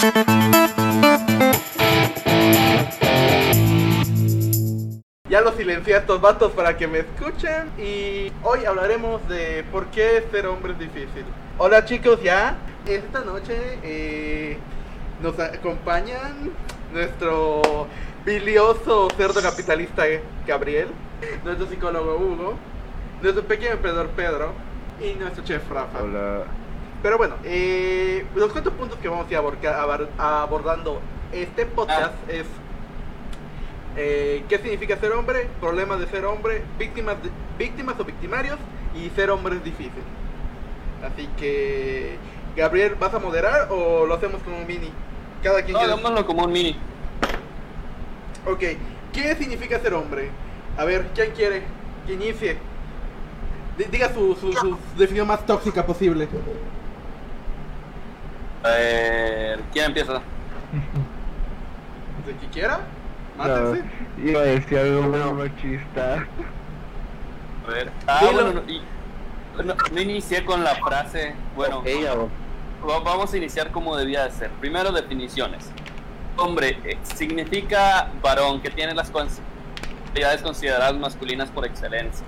Ya los silencié a estos vatos para que me escuchen y hoy hablaremos de por qué ser hombre es difícil. Hola chicos, ya esta noche eh, nos acompañan nuestro bilioso cerdo capitalista Gabriel, nuestro psicólogo Hugo, nuestro pequeño emperador Pedro y nuestro chef Rafa. Hola. Pero bueno, eh, los cuatro puntos que vamos a ir abar- abordando este podcast es eh, qué significa ser hombre, problemas de ser hombre, víctimas, de- víctimas o victimarios y ser hombre es difícil. Así que, Gabriel, ¿vas a moderar o lo hacemos como un mini? Cada quien No, quiere- hagámoslo como un mini. Ok, ¿qué significa ser hombre? A ver, ¿quién quiere que inicie? D- diga su, su, su definición más tóxica posible. A ver, ¿quién empieza? ¿De que quiera? No, Mátense. iba a decir algo muy machista. A ver. Ah, bueno, no, y- no, no inicié con la frase. Bueno, Ella, va- vamos a iniciar como debía de ser. Primero, definiciones. Hombre eh, significa varón que tiene las cualidades consideradas masculinas por excelencia.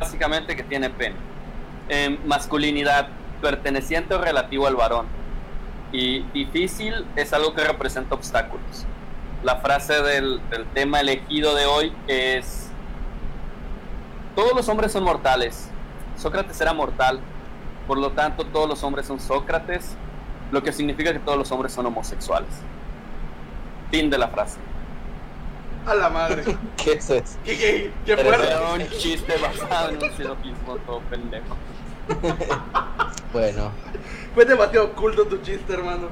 Básicamente que tiene pene. Em, masculinidad, perteneciente o relativo al varón. Y difícil es algo que representa obstáculos. La frase del, del tema elegido de hoy es, todos los hombres son mortales. Sócrates era mortal, por lo tanto todos los hombres son Sócrates, lo que significa que todos los hombres son homosexuales. Fin de la frase. A la madre. ¿Qué es eso? ¿Qué, qué, qué Pero fuerte? Era un chiste basado en un silogismo todo pendejo. Bueno, Fue demasiado oculto tu chiste, hermano.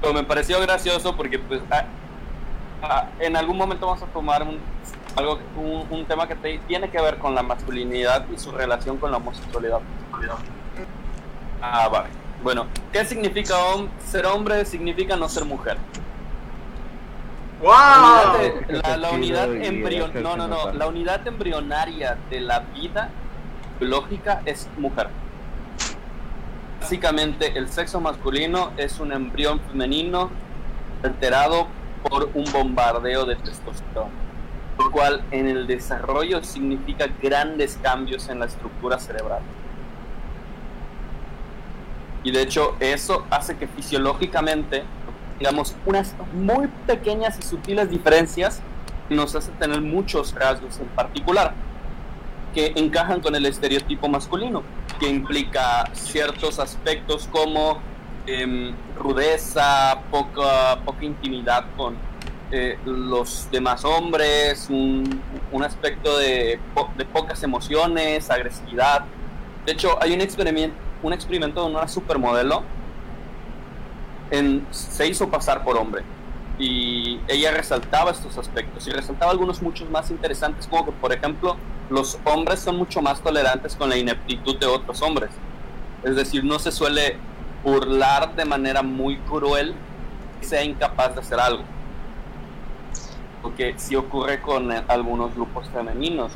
Pero me pareció gracioso porque pues ah, ah, en algún momento vamos a tomar un, algo, un, un tema que te- tiene que ver con la masculinidad y su relación con la homosexualidad. Ah, vale. Bueno, ¿qué significa hom- ser hombre? Significa no ser mujer. ¡Wow! La unidad, de- la, la Sentido unidad y embrion- no, no, no, la unidad embrionaria de la vida biológica es mujer. Básicamente, el sexo masculino es un embrión femenino alterado por un bombardeo de testosterona, lo cual en el desarrollo significa grandes cambios en la estructura cerebral. Y de hecho, eso hace que fisiológicamente digamos, unas muy pequeñas y sutiles diferencias nos hace tener muchos rasgos en particular que encajan con el estereotipo masculino, que implica ciertos aspectos como em, rudeza, poca, poca intimidad con eh, los demás hombres, un, un aspecto de, de pocas emociones, agresividad. De hecho, hay un experimento, un experimento de una supermodelo en- se hizo pasar por hombre y ella resaltaba estos aspectos y resaltaba algunos muchos más interesantes como que por ejemplo los hombres son mucho más tolerantes con la ineptitud de otros hombres. Es decir no se suele burlar de manera muy cruel que sea incapaz de hacer algo. Porque sí ocurre con eh, algunos grupos femeninos.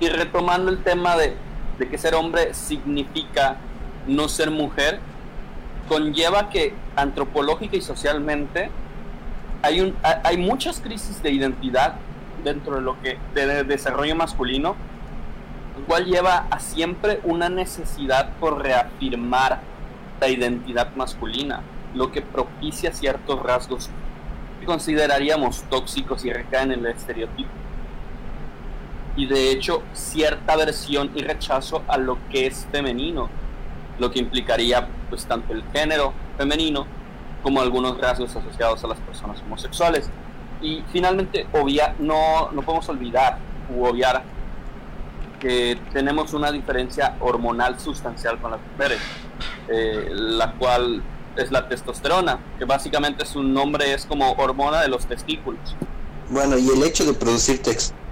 Y retomando el tema de, de que ser hombre significa no ser mujer conlleva que antropológica y socialmente hay, hay muchas crisis de identidad dentro de lo que de, de desarrollo masculino, lo cual lleva a siempre una necesidad por reafirmar la identidad masculina, lo que propicia ciertos rasgos que consideraríamos tóxicos y recaen en el estereotipo. Y de hecho, cierta aversión y rechazo a lo que es femenino, lo que implicaría pues tanto el género femenino como algunos rasgos asociados a las personas homosexuales. Y finalmente, obvia, no, no podemos olvidar u obviar que tenemos una diferencia hormonal sustancial con las mujeres, eh, la cual es la testosterona, que básicamente su nombre es como hormona de los testículos. bueno, y el hecho de producir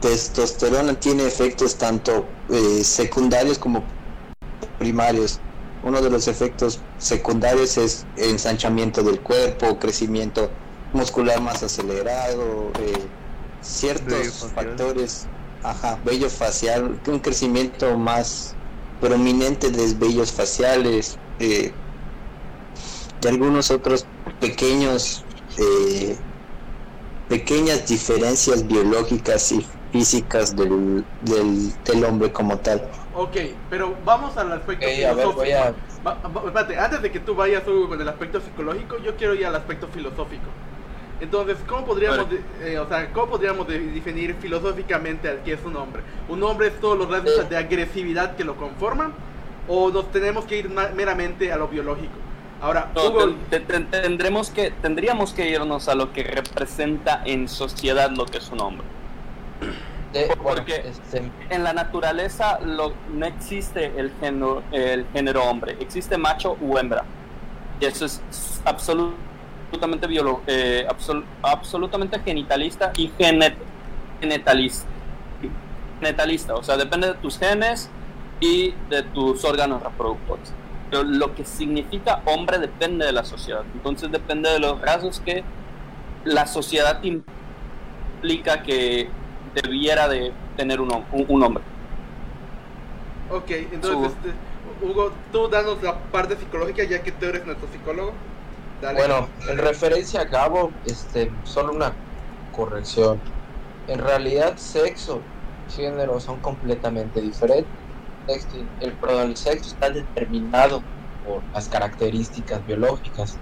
testosterona tiene efectos tanto eh, secundarios como primarios. Uno de los efectos secundarios es ensanchamiento del cuerpo, crecimiento muscular más acelerado, eh, ciertos factores, ajá, vello facial, un crecimiento más prominente de vellos faciales, eh, y algunos otros pequeños eh, pequeñas diferencias biológicas y físicas del, del, del hombre como tal. Ok, pero vamos al aspecto Ok, a ver, filosófico. voy a... Va- va- espérate, antes de que tú vayas Hugo, con el aspecto psicológico, yo quiero ir al aspecto filosófico. Entonces, ¿cómo podríamos, eh, o sea, ¿cómo podríamos de- definir filosóficamente al que es un hombre? ¿Un hombre es todos los rasgos de agresividad que lo conforman? ¿O nos tenemos que ir meramente a lo biológico? Ahora, No, Hugo, te- te- tendremos que, tendríamos que irnos a lo que representa en sociedad lo que es un hombre. De- ¿Por bueno, qué? este, En la naturaleza lo- no existe el género, el género hombre, existe macho u hembra. Y eso es absolutamente biolo- eh, absol- absolutamente genitalista y genet genetalista. Genetalista, o sea, depende de tus genes y de tus órganos reproductores. Pero lo que significa hombre depende de la sociedad. Entonces depende de los rasgos que la sociedad implica que debiera de tener un, un- un hombre. ok, entonces, Su- este, Hugo, tú danos la parte psicológica ya que tú eres nuestro psicólogo. Dale. Bueno, en referencia a Gabo, este, solo una corrección. En realidad, sexo y género son completamente diferentes. El, perdón, el sexo está determinado por las características biológicas.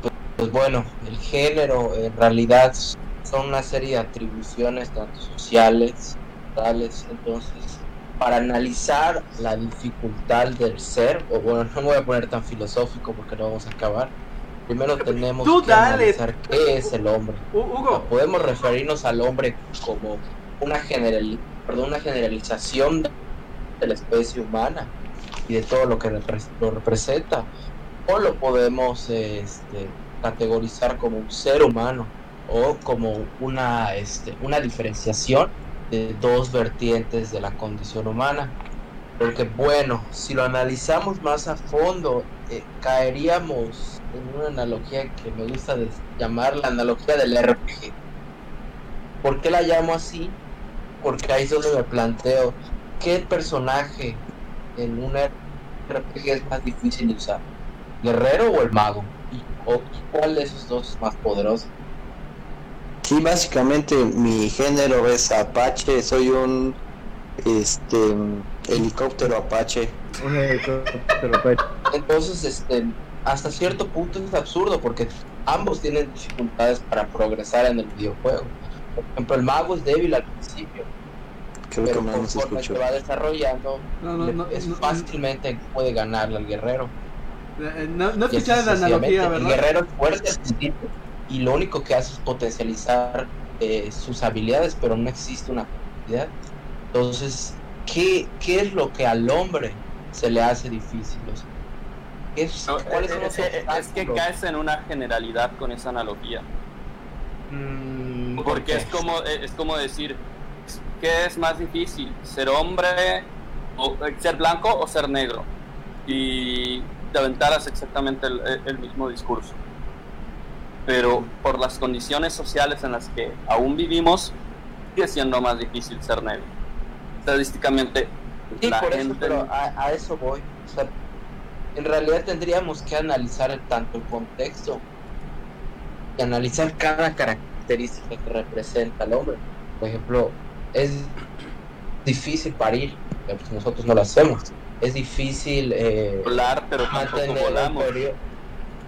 Pues, pues bueno, el género en realidad son una serie de atribuciones tanto sociales, tales. Entonces, para analizar la dificultad del ser, o bueno, no me voy a poner tan filosófico porque no vamos a acabar. Primero tenemos Tú que dale. analizar qué es el hombre. Hugo, podemos referirnos al hombre como una, generali- perdón, una generalización de la especie humana y de todo lo que lo representa. O lo podemos este, categorizar como un ser humano o como una, este, una diferenciación de dos vertientes de la condición humana. Porque bueno, si lo analizamos más a fondo, eh, caeríamos en una analogía que me gusta llamar la analogía del RPG. ¿Por qué la llamo así? Porque ahí es donde me planteo qué personaje en un RPG es más difícil de usar, guerrero o el mago, o, cuál de esos dos es más poderoso. Sí, básicamente mi género es Apache, soy un este helicóptero Apache. Un helicóptero. Entonces, este, hasta cierto punto es absurdo porque ambos tienen dificultades para progresar en el videojuego. Por ejemplo, el mago es débil al principio, Creo pero que no conforme se escuchó. va desarrollando, no, no, no, es no, fácilmente puede ganarle al guerrero. eh, no, no Y así escuchaste la analogía, sucesivamente. El ¿verdad? guerrero es fuerte al principio y lo único que hace es potencializar eh, sus habilidades, pero no existe una habilidad. Entonces, ¿qué, ¿qué es lo que al hombre se le hace difícil? O sea, ¿qué es- No, ¿Cuáles eh, son los eh, es que caes en una generalidad con esa analogía. Mm, ¿por Porque es como, es como decir, ¿qué es más difícil? ¿Ser hombre, o ser blanco o ser negro? Y te aventaras exactamente el, el mismo discurso. Pero por las condiciones sociales en las que aún vivimos, sigue siendo más difícil ser negro. Estadísticamente, Sí, la por eso, pero a, a eso voy. O sea, en realidad tendríamos que analizar tanto el contexto y analizar cada característica que representa al hombre. Por ejemplo, es difícil parir, pues nosotros no lo hacemos. Es difícil eh, volar, pero mantener un volamos. periodo.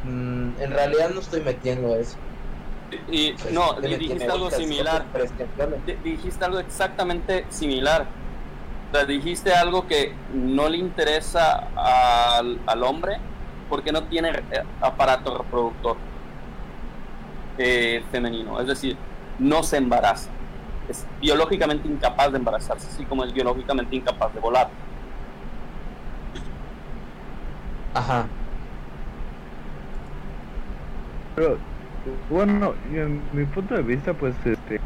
Mm, en realidad no estoy metiendo eso. Y Pues, no, dijiste algo similar. dijiste algo exactamente similar. O sea, dijiste algo que no le interesa al, al hombre porque no tiene eh, aparato reproductor eh, femenino. Es decir, no se embaraza. Es biológicamente incapaz de embarazarse, así como es biológicamente incapaz de volar. Ajá. Pero, bueno, mi punto de vista, pues, este,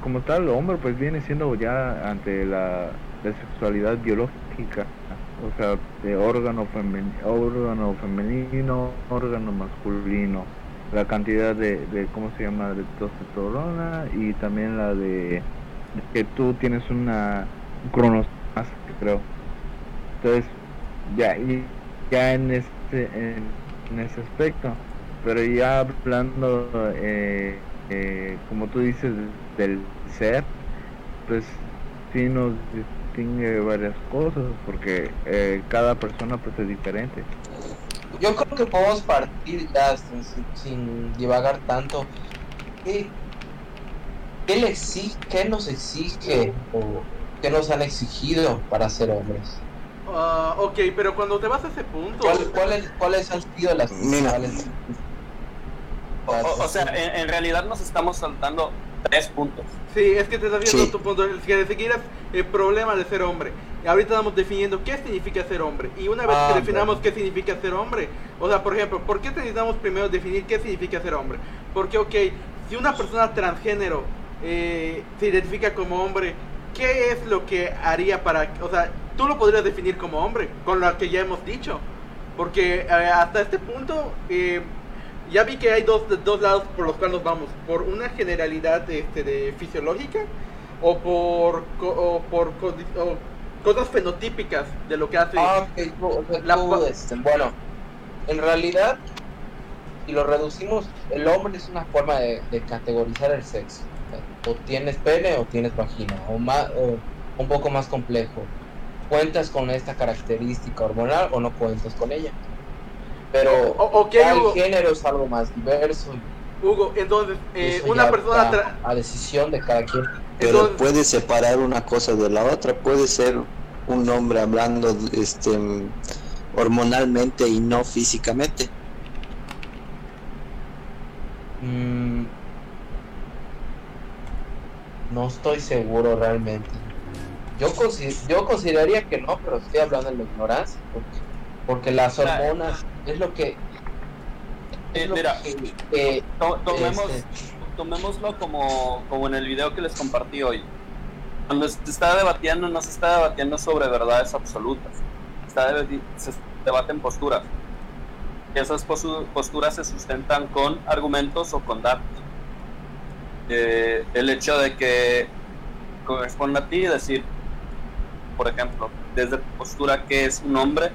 como tal, el hombre, pues, viene siendo ya ante la, sexualidad biológica, o sea, de órgano, femen- órgano femenino, órgano masculino, la cantidad de, de, ¿cómo se llama?, de testosterona y también la de, que tú tienes una cronos, creo. Entonces, ya, ya en este, en ese aspecto. Pero ya hablando, eh, eh, como tú dices, del ser, pues sí nos distingue varias cosas, porque eh, cada persona pues es diferente. Yo creo que podemos partir ya sin, sin- sin divagar tanto. ¿Qué, qué, le exige, ¿Qué nos exige o qué nos han exigido para ser hombres? Ah, ok, pero cuando te vas a ese punto... ¿Cuál, cuál es- ¿Cuáles han sido las Mira. O, o- o sea, en, en realidad nos estamos saltando tres puntos. Sí, es que te estás viendo Sí. tu punto. Que seguir el problema de ser hombre. Y ahorita estamos definiendo qué significa ser hombre. Y una vez Ah, que definamos qué significa ser hombre, o sea, por ejemplo, ¿por qué necesitamos primero definir qué significa ser hombre? Porque, ok, si una persona transgénero eh, se identifica como hombre, ¿qué es lo que haría para, o sea, tú lo podrías definir como hombre, con lo que ya hemos dicho? Porque eh, hasta este punto, eh, ya vi que hay dos, dos lados por los cuales nos vamos. Por una generalidad este, de fisiológica o por, o por o cosas fenotípicas de lo que hace. Ah, ok, tú- o sea, La tú, este, bueno, en realidad, si lo reducimos, el hombre es una forma de, de categorizar el sexo. O tienes pene o tienes vagina, o, más, o un poco más complejo. ¿Cuentas con esta característica hormonal o no cuentas con ella? Pero O- ok, ya el Hugo, género es algo más diverso. Hugo, entonces, eh, una persona... tra- a decisión de cada quien. Pero entonces- puede separar una cosa de la otra, puede ser un hombre hablando este hormonalmente y no físicamente. Mm, no estoy seguro realmente. Yo, consi- yo consideraría que no, pero estoy hablando de la ignorancia. Porque, porque las hormonas es lo que. Es Eh, lo mira, que, To- tomemos, este, tomémoslo como, como en el video que les compartí hoy. Cuando se está debatiendo, no se está debatiendo sobre verdades absolutas. Está se debaten posturas. Y esas posturas se sustentan con argumentos o con datos. Eh, el hecho de que corresponde a ti decir, por ejemplo, desde tu postura que es un hombre,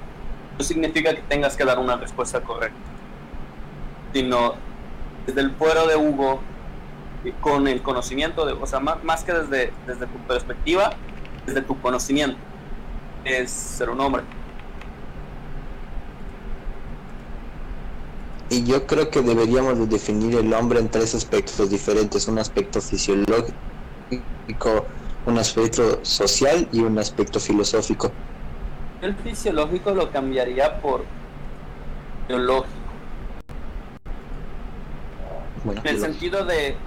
no significa que tengas que dar una respuesta correcta, sino desde el fuero de Hugo, y con el conocimiento, de, o sea, más, más que desde, desde tu perspectiva, desde tu conocimiento, es ser un hombre. Y yo creo que deberíamos de definir el hombre en tres aspectos diferentes, un aspecto fisiológico, un aspecto social y un aspecto filosófico. El fisiológico lo cambiaría por biológico, Bueno, en el sentido de,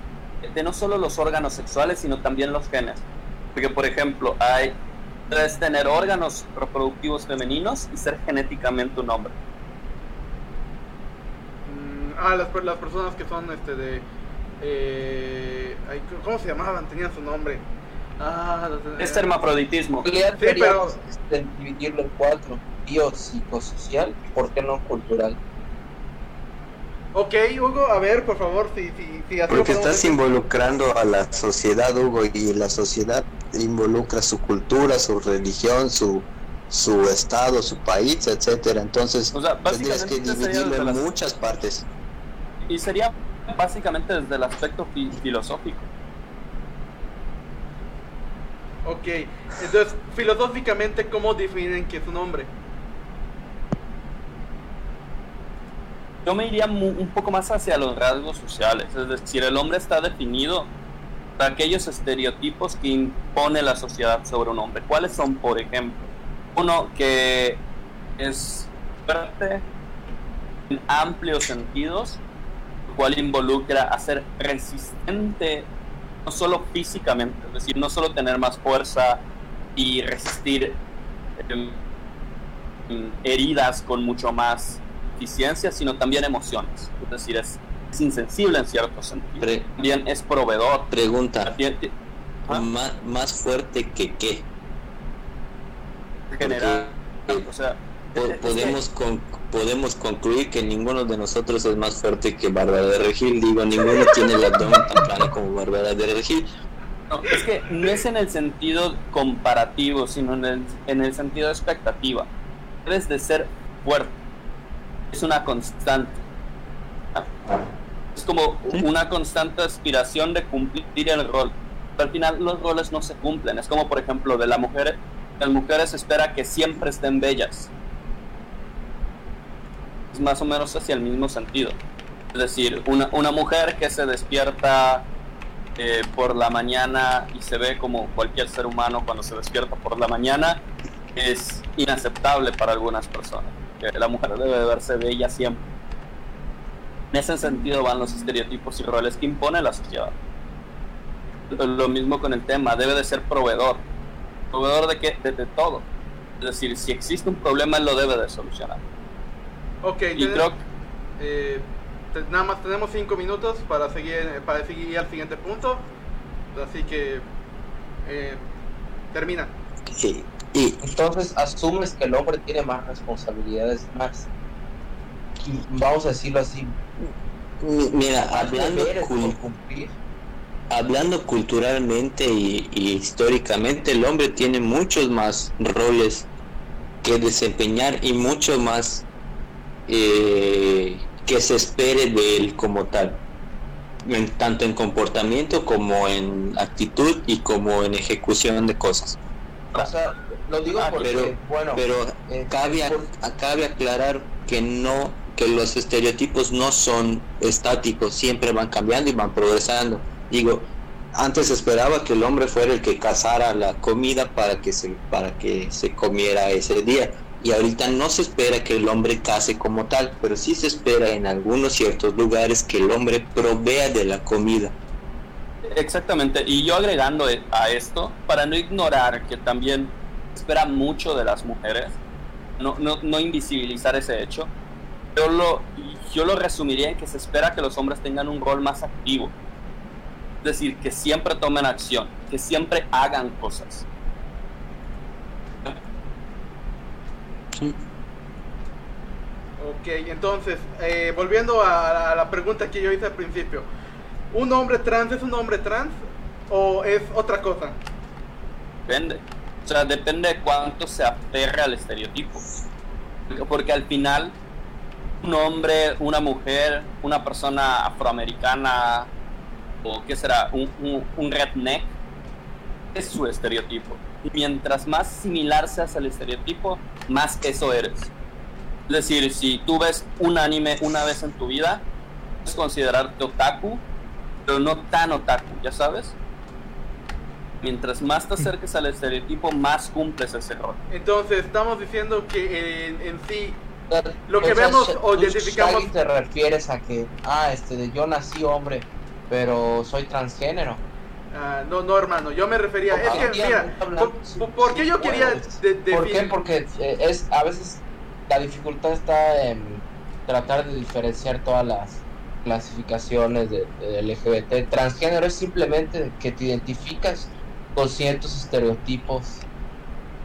de no solo los órganos sexuales, sino también los genes. Porque, por ejemplo, hay puedes tener órganos reproductivos femeninos y ser genéticamente un hombre. Mm, ah, las, per- las personas que son este de... eh, ¿Cómo se llamaban? Tenían su nombre. Ah, Es hermafroditismo. Sí, este, dividirlo en cuatro: biopsicosocial, ¿por qué no cultural? Ok, Hugo, a ver, por favor, si, si, si Porque estás involucrando a la sociedad, Hugo, y la sociedad involucra su cultura, su religión, su su estado, su país, etcétera. Entonces, O sea, tendrías que dividirlo en las- muchas partes. Y sería básicamente desde el aspecto fi- filosófico. Ok, entonces, filosóficamente, ¿cómo definen que es un hombre? Yo me iría un poco más hacia los rasgos sociales, es decir, el hombre está definido por aquellos estereotipos que impone la sociedad sobre un hombre. ¿Cuáles son, por ejemplo? Uno que es fuerte en amplios sentidos, lo cual involucra a ser resistente no solo físicamente, es decir, no solo tener más fuerza y resistir em, heridas con mucho más eficiencia, sino también emociones. Es decir, es, es insensible en cierto sentido. Pre- También es proveedor. pregunta, Ah. ¿más, más fuerte que qué? general, o sea, es- que- podemos con- podemos concluir que ninguno de nosotros es más fuerte que Bárbara de Regil. Digo, ninguno tiene el abdomen tan plano como Bárbara de Regil. No, es que no es en el sentido comparativo, sino en el, en el sentido de expectativa. Debes de ser fuerte. es una constante. Es como una constante aspiración de cumplir el rol. Pero al final los roles no se cumplen. Es como por ejemplo de la mujer, las mujeres espera que siempre estén bellas. Más o menos hacia el mismo sentido. Es decir, una, una mujer que se despierta eh, por la mañana y se ve como cualquier ser humano cuando se despierta por la mañana es inaceptable para algunas personas. La mujer debe verse bella siempre. En ese sentido van los estereotipos y roles que impone la sociedad. Lo mismo con el tema, debe de ser proveedor. ¿Proveedor de qué? De, todo. Es decir, si existe un problema, lo debe de solucionar. Ok, y creo eh, nada más tenemos cinco minutos para seguir, para seguir al siguiente punto. Así que eh, termina. Sí. Y entonces asumes que el hombre tiene más responsabilidades, más, vamos a decirlo así. Mira, hablando, hablando culturalmente y, históricamente, el hombre tiene muchos más roles que desempeñar y mucho más eh, que se espere de él como tal, tanto en comportamiento como en actitud y como en ejecución de cosas. O sea, lo digo ah, pero, bueno, pero eh, cabe, cabe aclarar que no que los estereotipos no son estáticos, siempre van cambiando y van progresando. Digo, antes esperaba que el hombre fuera el que cazara la comida para que se para que se comiera ese día y ahorita no se espera que el hombre case como tal, pero sí se espera en algunos ciertos lugares que el hombre provea de la comida. Exactamente, y yo agregando a esto, para no ignorar que también espera mucho de las mujeres, no, no, no invisibilizar ese hecho, yo lo, yo lo resumiría en que se espera que los hombres tengan un rol más activo, es decir, que siempre tomen acción, que siempre hagan cosas Ok, entonces, eh, volviendo a la, pregunta que yo hice al principio. ¿Un hombre trans es un hombre trans o es otra cosa? Depende. O sea, depende de cuánto se aferra al estereotipo. Porque al final, un hombre, una mujer, una persona afroamericana, o qué será, un, un, un redneck, es su estereotipo. Y mientras más similar seas al estereotipo, más eso eres. Es decir, si tú ves un anime una vez en tu vida, puedes considerarte otaku, pero no tan otaku, ¿ya sabes? Mientras más te acerques al estereotipo, más cumples ese rol. Entonces, estamos diciendo que en, sí, lo que vemos o identificamos... te refieres a que, ah, este, yo nací hombre, pero soy transgénero. Ah, no, no, hermano, yo me refería. Es que, mira, por, qué yo quería.? ¿Por qué? Porque eh, es, a veces la dificultad está en tratar de diferenciar todas las clasificaciones de, LGBT. Transgénero es simplemente que te identificas con ciertos estereotipos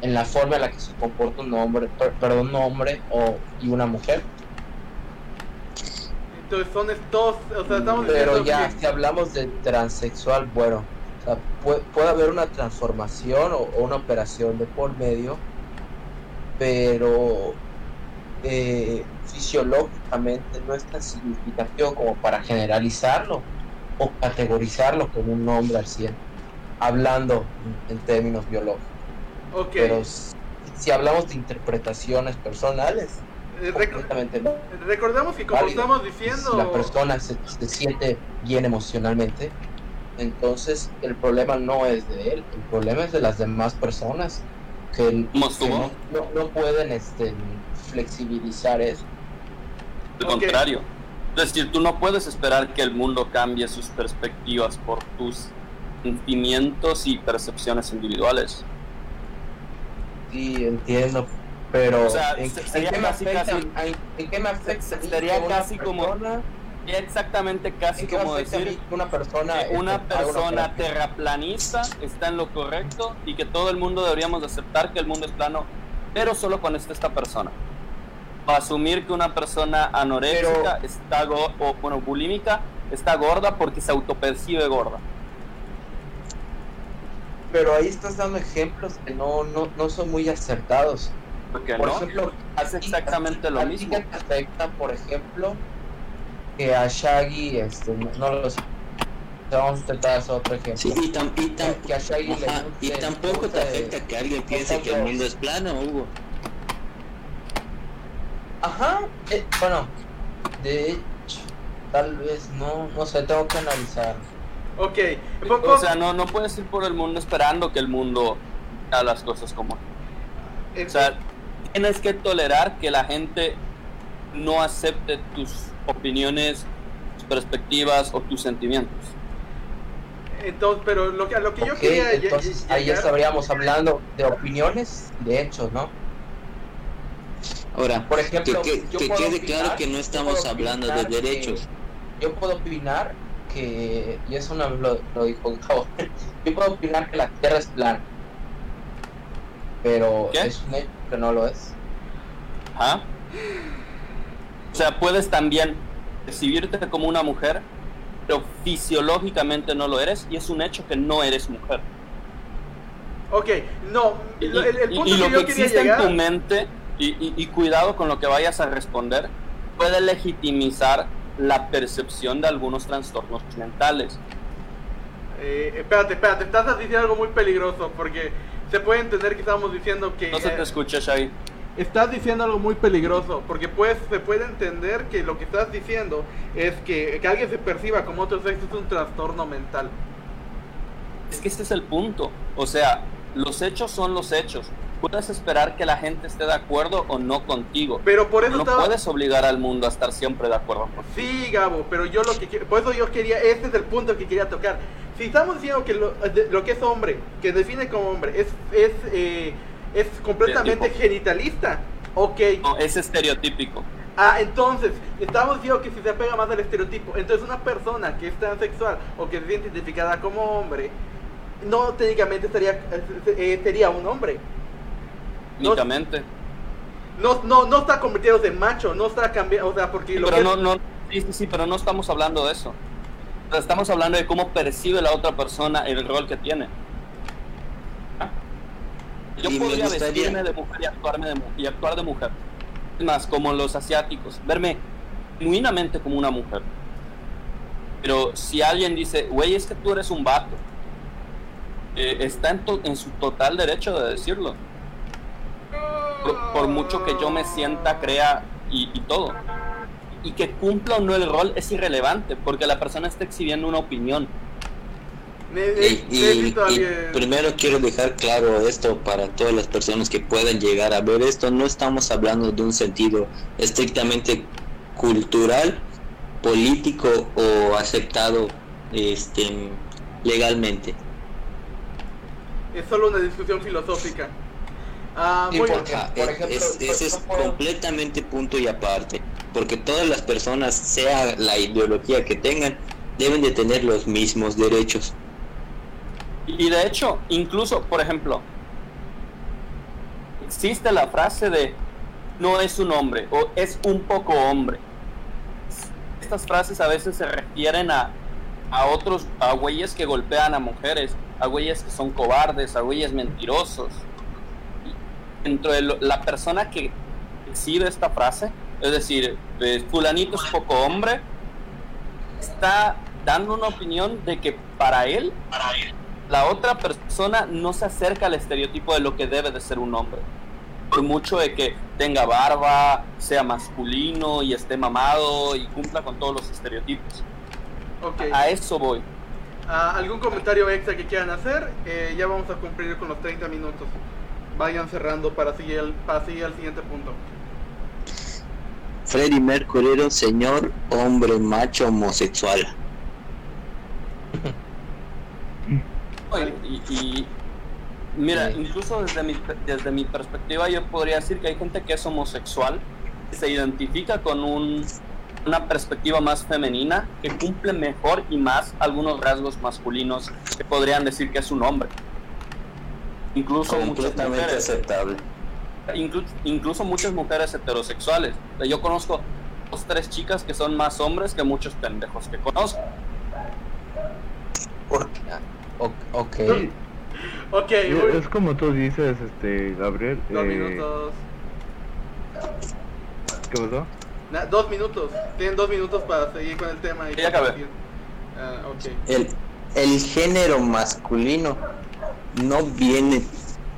en la forma en la que se comporta un hombre, perdón, un hombre o, y una mujer. Entonces son estos, o sea, estamos Pero ya, si hablamos de transexual, bueno, puede, haber una transformación o, una operación de por medio, pero eh, fisiológicamente no es tan significativo como para generalizarlo o categorizarlo como un nombre al 100, hablando en términos biológicos. Pero si, hablamos de interpretaciones personales, eh, Recordemos que como estamos diciendo... Si la persona se siente bien emocionalmente, entonces el problema no es de él, el problema es de las demás personas que, no, pueden este, flexibilizar eso. Al contrario, es decir, tú no puedes esperar que el mundo cambie sus perspectivas por tus sentimientos y percepciones individuales. Sí, entiendo, pero ¿en, qué me afecta, ¿en, qué me afecta? Sería casi como exactamente casi como decir una persona una persona terraplanista está en lo correcto y que todo el mundo deberíamos aceptar que el mundo es plano, pero solo cuando está esta persona. O asumir que una persona anoréxica está o bueno, bulímica está gorda porque se autopercibe gorda. Pero ahí estás dando ejemplos que no, no, no son muy acertados. Porque Por no, ejemplo, hace exactamente lo ¿a mismo. qué te afecta, por ejemplo, que a Shaggy, este, no, no lo sé. Vamos a intentar hacer otro ejemplo. Sí, y, tam- y tam- que a Shaggy le y tampoco te afecta que alguien piense que el mundo es plano, Hugo. Ajá, eh, bueno, de hecho, tal vez no, no sé, tengo que analizar. Ok, poco- O sea, no, no puedes ir por el mundo esperando que el mundo haga las cosas como. O sea, tienes que tolerar que la gente no acepte tus opiniones, tus perspectivas o tus sentimientos. entonces, pero lo que, a lo que yo quería entonces ahí estaríamos hablando de opiniones y de hechos, ¿no? Ahora, Por ejemplo, que, que- yo que puedo quede opinar- claro que no estamos hablando de derechos. yo puedo opinar que, y eso no lo, lo dijo Gabo, yo puedo opinar que la Tierra es plana, pero ¿Qué? es un hecho que no lo es. ¿Ah? O sea, puedes también recibirte como una mujer, pero fisiológicamente no lo eres y es un hecho que no eres mujer. Ok, no, Y, lo- el, punto y que lo yo que existe llegar... en tu mente, y, y- y cuidado con lo que vayas a responder, puede legitimizar la percepción de algunos trastornos mentales. Eh, espérate, espérate, estás diciendo algo muy peligroso porque se puede entender que estamos diciendo que... No se te eh, escucha, Shai. Estás diciendo algo muy peligroso, porque pues se puede entender que lo que estás diciendo es que, que alguien se perciba como otro sexo es un trastorno mental. Es que ese es el punto. O sea, los hechos son los hechos. Puedes esperar que la gente esté de acuerdo o no contigo. Pero por eso No estaba... puedes obligar al mundo a estar siempre de acuerdo contigo. Sí, Gabo, pero yo lo que quiero, por eso yo quería, este es el punto que quería tocar. Si estamos diciendo que lo, de- lo que es hombre, que define como hombre, es, es, eh, es completamente genitalista, ok. No, es estereotípico. Ah, entonces, estamos diciendo que si se apega más al estereotipo, entonces una persona que es transexual o que se identificada como hombre, no técnicamente estaría, eh, eh, sería un hombre. No- Únicamente. No, no, no está convirtiéndose en macho, no está cambiando, o sea, porque lo pero que no, no, sí, sí, sí, pero no estamos hablando de eso. Estamos hablando de cómo percibe la otra persona el rol que tiene. ¿Ah? Yo Y podría vestirme de mujer y, actuarme de, y actuar de mujer. Es más, como los asiáticos, verme genuinamente como una mujer. Pero si alguien dice, güey, es que tú eres un vato, eh, está en, to- en su total derecho de decirlo. Por, por mucho que yo me sienta, crea y, y todo. Y que cumpla o no el rol es irrelevante, porque la persona está exhibiendo una opinión. Y, primero quiero dejar claro esto para todas las personas que puedan llegar a ver esto. No estamos hablando de un sentido estrictamente cultural, político o aceptado este, legalmente. Es solo una discusión filosófica. Ah, bien. por es- ejemplo, es- ese es completamente punto y aparte. Porque todas las personas, sea la ideología que tengan, deben de tener los mismos derechos. Y, y de hecho, incluso, por ejemplo, existe la frase de no es un hombre o es un poco hombre. Estas frases a veces se refieren a, a otros, a güeyes que golpean a mujeres, a güeyes que son cobardes, a güeyes mentirosos. Dentro de lo- la persona que exhibe esta frase, es decir, eh, fulanito es poco hombre, está dando una opinión de que para él, la otra persona no se acerca al estereotipo de lo que debe de ser un hombre. Por mucho de que tenga barba, sea masculino y esté mamado y cumpla con todos los estereotipos. Ok. A eso voy. Ah, ¿Algún comentario extra que quieran hacer? Eh, ya vamos a cumplir con los 30 minutos. Vayan cerrando para seguir, al- para seguir al siguiente punto. Freddy Mercury, señor hombre macho homosexual. Y, y- mira, incluso desde mi, desde mi perspectiva yo podría decir que hay gente que es homosexual, que se identifica con un- una perspectiva más femenina, que cumple mejor y más algunos rasgos masculinos que podrían decir que es un hombre. Incluso muchas Completamente mujeres, aceptable. inclu- incluso muchas mujeres heterosexuales. Yo conozco dos, tres chicas que son más hombres que muchos pendejos que conozco. O- ok. Ok, Es, como tú dices, este, Gabriel. dos eh, minutos. ¿Qué pasó? Na- dos minutos. Tienen dos minutos para seguir con el tema. Y Ya acabé. Ah, ok. El, el género masculino no viene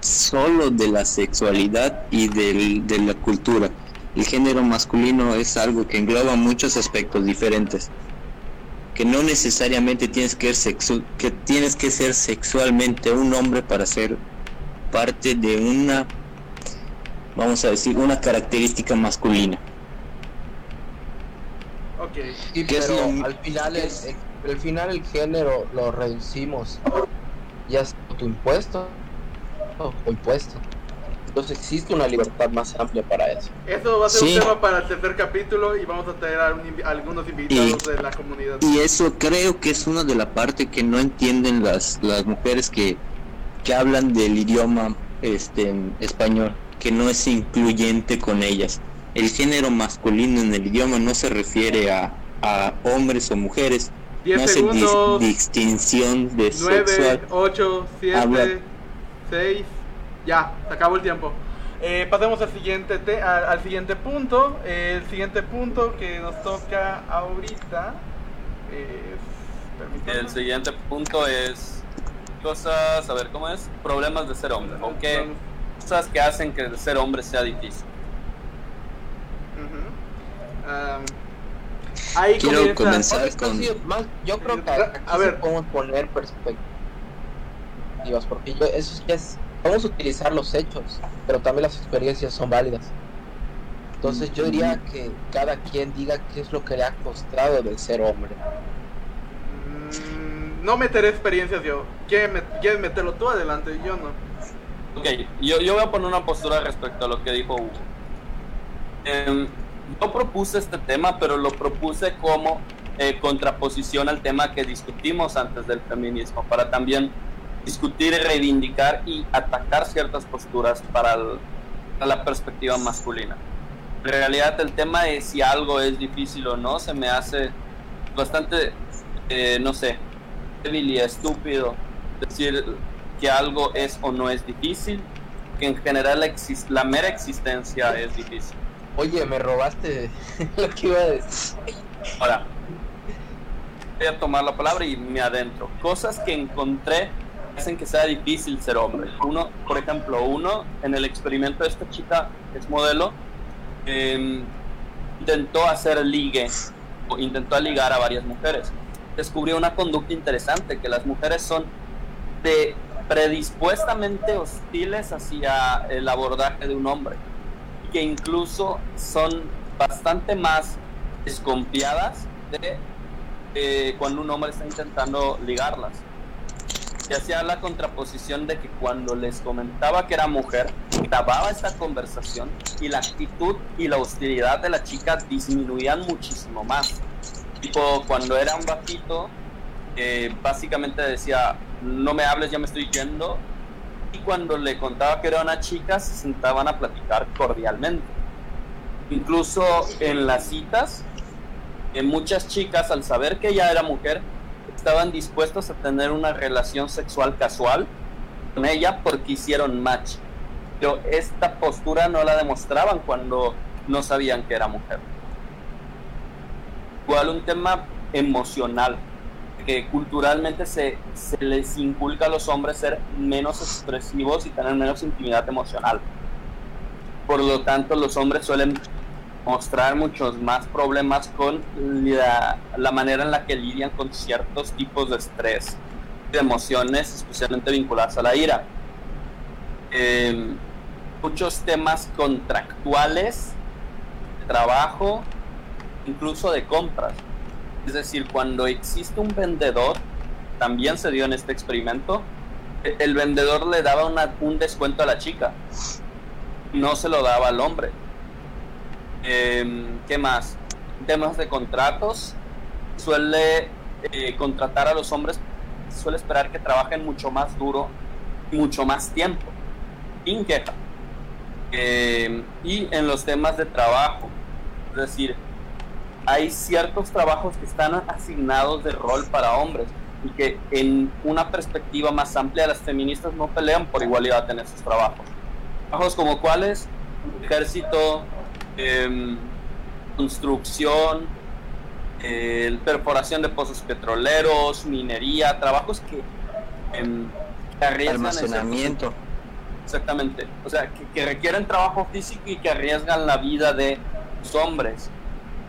solo de la sexualidad y del- de la cultura. El género masculino es algo que engloba muchos aspectos diferentes. Que no necesariamente tienes que, ser sexu- que tienes que ser sexualmente un hombre para ser parte de una, vamos a decir, una característica masculina. Ok. Sí, ¿Qué es pero al final el, el- al final el género lo reducimos ya tu impuesto o impuesto. Entonces existe una libertad más amplia para eso. Eso va a ser Sí. un tema para el tercer capítulo y vamos a traer a un algunos invitados de la comunidad. Y eso creo que es una de la parte que no entienden las, las mujeres que, que hablan del idioma este español, que no es incluyente con ellas. El género masculino en el idioma no se refiere a, a hombres o mujeres, 10 no dis- segundos. distinción de 9, sexual. 8, 7, Habla. 6. Ya, se acabó el tiempo. Eh, pasemos al siguiente, te- al, al siguiente punto. Eh, el siguiente punto que nos toca ahorita es. El siguiente punto es cosas, a ver cómo es, problemas de ser hombre. ¿O qué cosas que hacen que ser hombre sea difícil? Am, ahí Quiero comienza. comenzar. Porque esto con- sí, más, yo creo que A aquí ver. sí podemos poner perspectivas, porque yo, eso ya es, vamos a utilizar los hechos, pero también las experiencias son válidas. Entonces yo diría que cada quien diga qué es lo que le ha costado de ser hombre. Mm, no meteré experiencias yo. ¿Quieres, met- quieres meterlo tú adelante? Yo no. Ok, yo, yo voy a poner una postura respecto a lo que dijo Hugo. Em, yo propuse este tema, pero lo propuse como eh, contraposición al tema que discutimos antes del feminismo, para también discutir, reivindicar y atacar ciertas posturas para, la perspectiva masculina. En realidad el tema de si algo es difícil o no se me hace bastante, eh, no sé, débil y estúpido decir que algo es o no es difícil, que en general la, la mera existencia es difícil. Oye, me robaste lo que iba a decir. Ahora, voy a tomar la palabra y me adentro. Cosas que encontré hacen que sea difícil ser hombre. Uno, por ejemplo, uno en el experimento de esta chica es modelo, em, intentó hacer ligue o intentó ligar a varias mujeres. Descubrió una conducta interesante, que las mujeres son de predispuestamente hostiles hacia el abordaje de un hombre que incluso son bastante más desconfiadas de eh, cuando un hombre está intentando ligarlas. Y hacía la contraposición de que cuando les comentaba que era mujer, grababa esta conversación y la actitud y la hostilidad de la chica disminuían muchísimo más. Tipo, cuando era un batito, eh, básicamente decía, no me hables, ya me estoy yendo. Y cuando le contaba que era una chica, se sentaban a platicar cordialmente. Incluso en las citas, eh, muchas chicas, al saber que ella era mujer, estaban dispuestos a tener una relación sexual casual con ella porque hicieron match. Pero esta postura no la demostraban cuando no sabían que era mujer. Igual un tema emocional, que culturalmente se, se les inculca a los hombres ser menos expresivos y tener menos intimidad emocional. Por lo tanto, los hombres suelen mostrar muchos más problemas con la, la manera en la que lidian con ciertos tipos de estrés, de emociones, especialmente vinculadas a la ira. Eh, muchos temas contractuales, de trabajo, incluso de compras. Es decir, cuando existe un vendedor, también se dio en este experimento, e- el vendedor le daba un descuento a la chica, no se lo daba al hombre. Em, ¿Qué más? Temas de contratos, suele eh, contratar a los hombres, suele esperar que trabajen mucho más duro, mucho más tiempo, sin queja. Em, y en los temas de trabajo, es decir, hay ciertos trabajos que están asignados de rol para hombres y que en una perspectiva más amplia las feministas no pelean por igualdad en esos trabajos. Trabajos como cuáles, ejército, em, construcción, eh, perforación de pozos petroleros, minería, trabajos que, em, arriesgan Almacenamiento. Exactamente. O sea, que, que requieren trabajo físico y que arriesgan la vida de los hombres.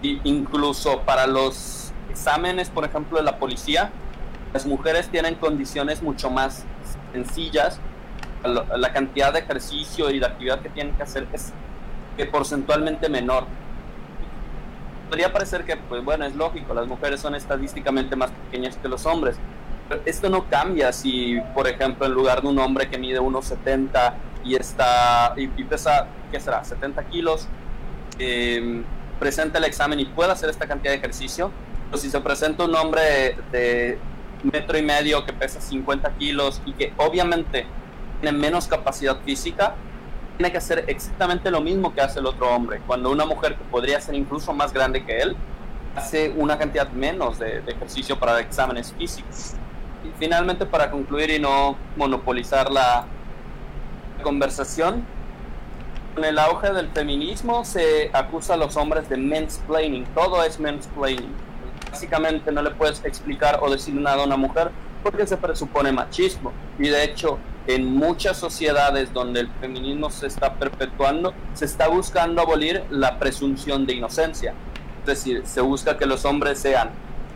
Incluso para los exámenes, por ejemplo, de la policía, las mujeres tienen condiciones mucho más sencillas. La, cantidad de ejercicio y la actividad que tienen que hacer es que porcentualmente menor. Podría parecer que, pues bueno, es lógico, las mujeres son estadísticamente más pequeñas que los hombres. Pero esto no cambia si, por ejemplo, en lugar de un hombre que mide 1,70 y está y pesa, ¿qué será? 70 kilos, eh, presenta el examen y puede hacer esta cantidad de ejercicio. O si se presenta un hombre de, metro y medio que pesa 50 kilos y que obviamente tiene menos capacidad física, tiene que hacer exactamente lo mismo que hace el otro hombre. Cuando una mujer que podría ser incluso más grande que él, hace una cantidad menos de ejercicio para exámenes físicos. Y finalmente, para concluir y no monopolizar la conversación, con el auge del feminismo se acusa a los hombres de mansplaining. Todo es mansplaining. Básicamente no le puedes explicar o decir nada a una mujer porque se presupone machismo. Y de hecho, en muchas sociedades donde el feminismo se está perpetuando, se está buscando abolir la presunción de inocencia. Es decir, se busca que los hombres sean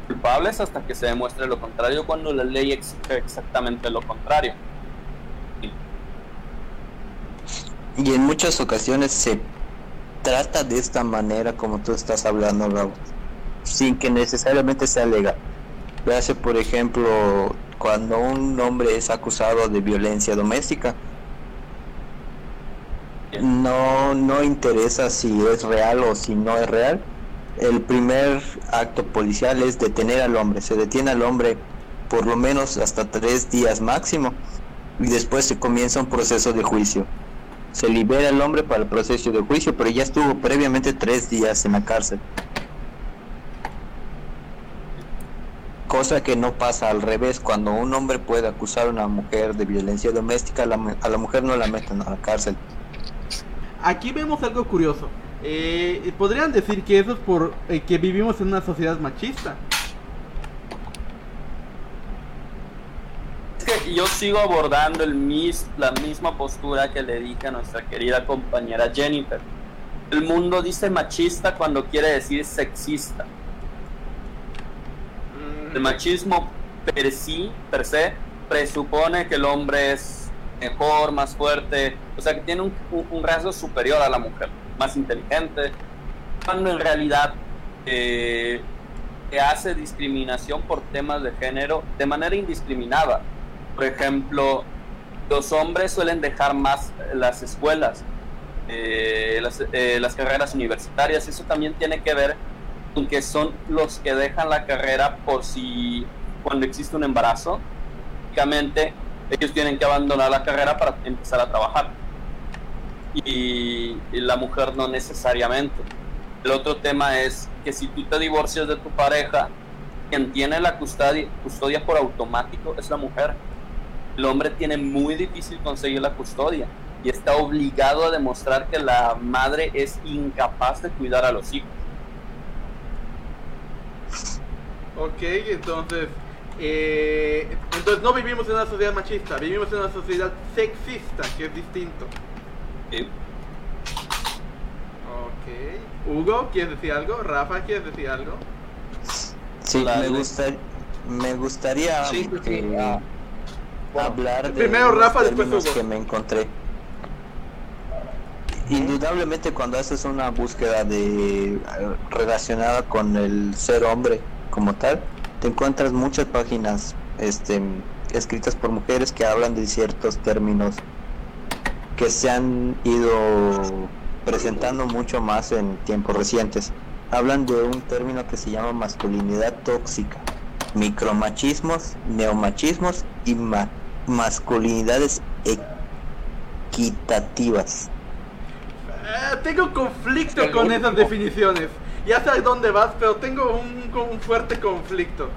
culpables hasta que se demuestre lo contrario cuando la ley exige exactamente lo contrario. Y en muchas ocasiones se trata de esta manera como tú estás hablando, Raúl, sin que necesariamente sea legal. Véase, por ejemplo, cuando un hombre es acusado de violencia doméstica, no, no interesa si es real o si no es real. El primer acto policial es detener al hombre. Se detiene al hombre por lo menos hasta tres días máximo y después se comienza un proceso de juicio se libera el hombre para el proceso de juicio, pero ya estuvo previamente tres días en la cárcel. Cosa que no pasa al revés, cuando un hombre puede acusar a una mujer de violencia doméstica, a la, mujer no la meten a la cárcel. Aquí vemos algo curioso. Eh, Podrían decir que eso es por eh, que vivimos en una sociedad machista. que yo sigo abordando el mis, la misma postura que le dije a nuestra querida compañera Jennifer. El mundo dice machista cuando quiere decir sexista. El machismo per sí, per se, presupone que el hombre es mejor, más fuerte, o sea que tiene un, un- un rasgo superior a la mujer, más inteligente, cuando en realidad eh, se hace discriminación por temas de género de manera indiscriminada. Por ejemplo, los hombres suelen dejar más las escuelas, eh, las, eh, las carreras universitarias, eso también tiene que ver con que son los que dejan la carrera por si cuando existe un embarazo, básicamente ellos tienen que abandonar la carrera para empezar a trabajar. Y, y la mujer no necesariamente. El otro tema es que si tú te divorcias de tu pareja, quien tiene la custodia, custodia por automático es la mujer. El hombre tiene muy difícil conseguir la custodia y está obligado a demostrar que la madre es incapaz de cuidar a los hijos. Ok, entonces, eh, entonces no vivimos en una sociedad machista, vivimos en una sociedad sexista, que es distinto. ¿sí? Ok. Hugo, ¿quieres decir algo? Rafa, ¿quieres decir algo? Sí, me, gusta, me gustaría Sí, sí, sí. Hablar de Primero Rafa, después términos Hugo. que me encontré. Indudablemente cuando haces una búsqueda de eh, relacionada con el ser hombre como tal, te encuentras muchas páginas este, escritas por mujeres que hablan de ciertos términos que se han ido presentando mucho más en tiempos recientes. Hablan de un término que se llama masculinidad tóxica, micromachismos, neomachismos y ma- masculinidades equitativas. Eh, tengo conflicto con último. esas definiciones. Ya sabes dónde vas, pero tengo un, un fuerte conflicto.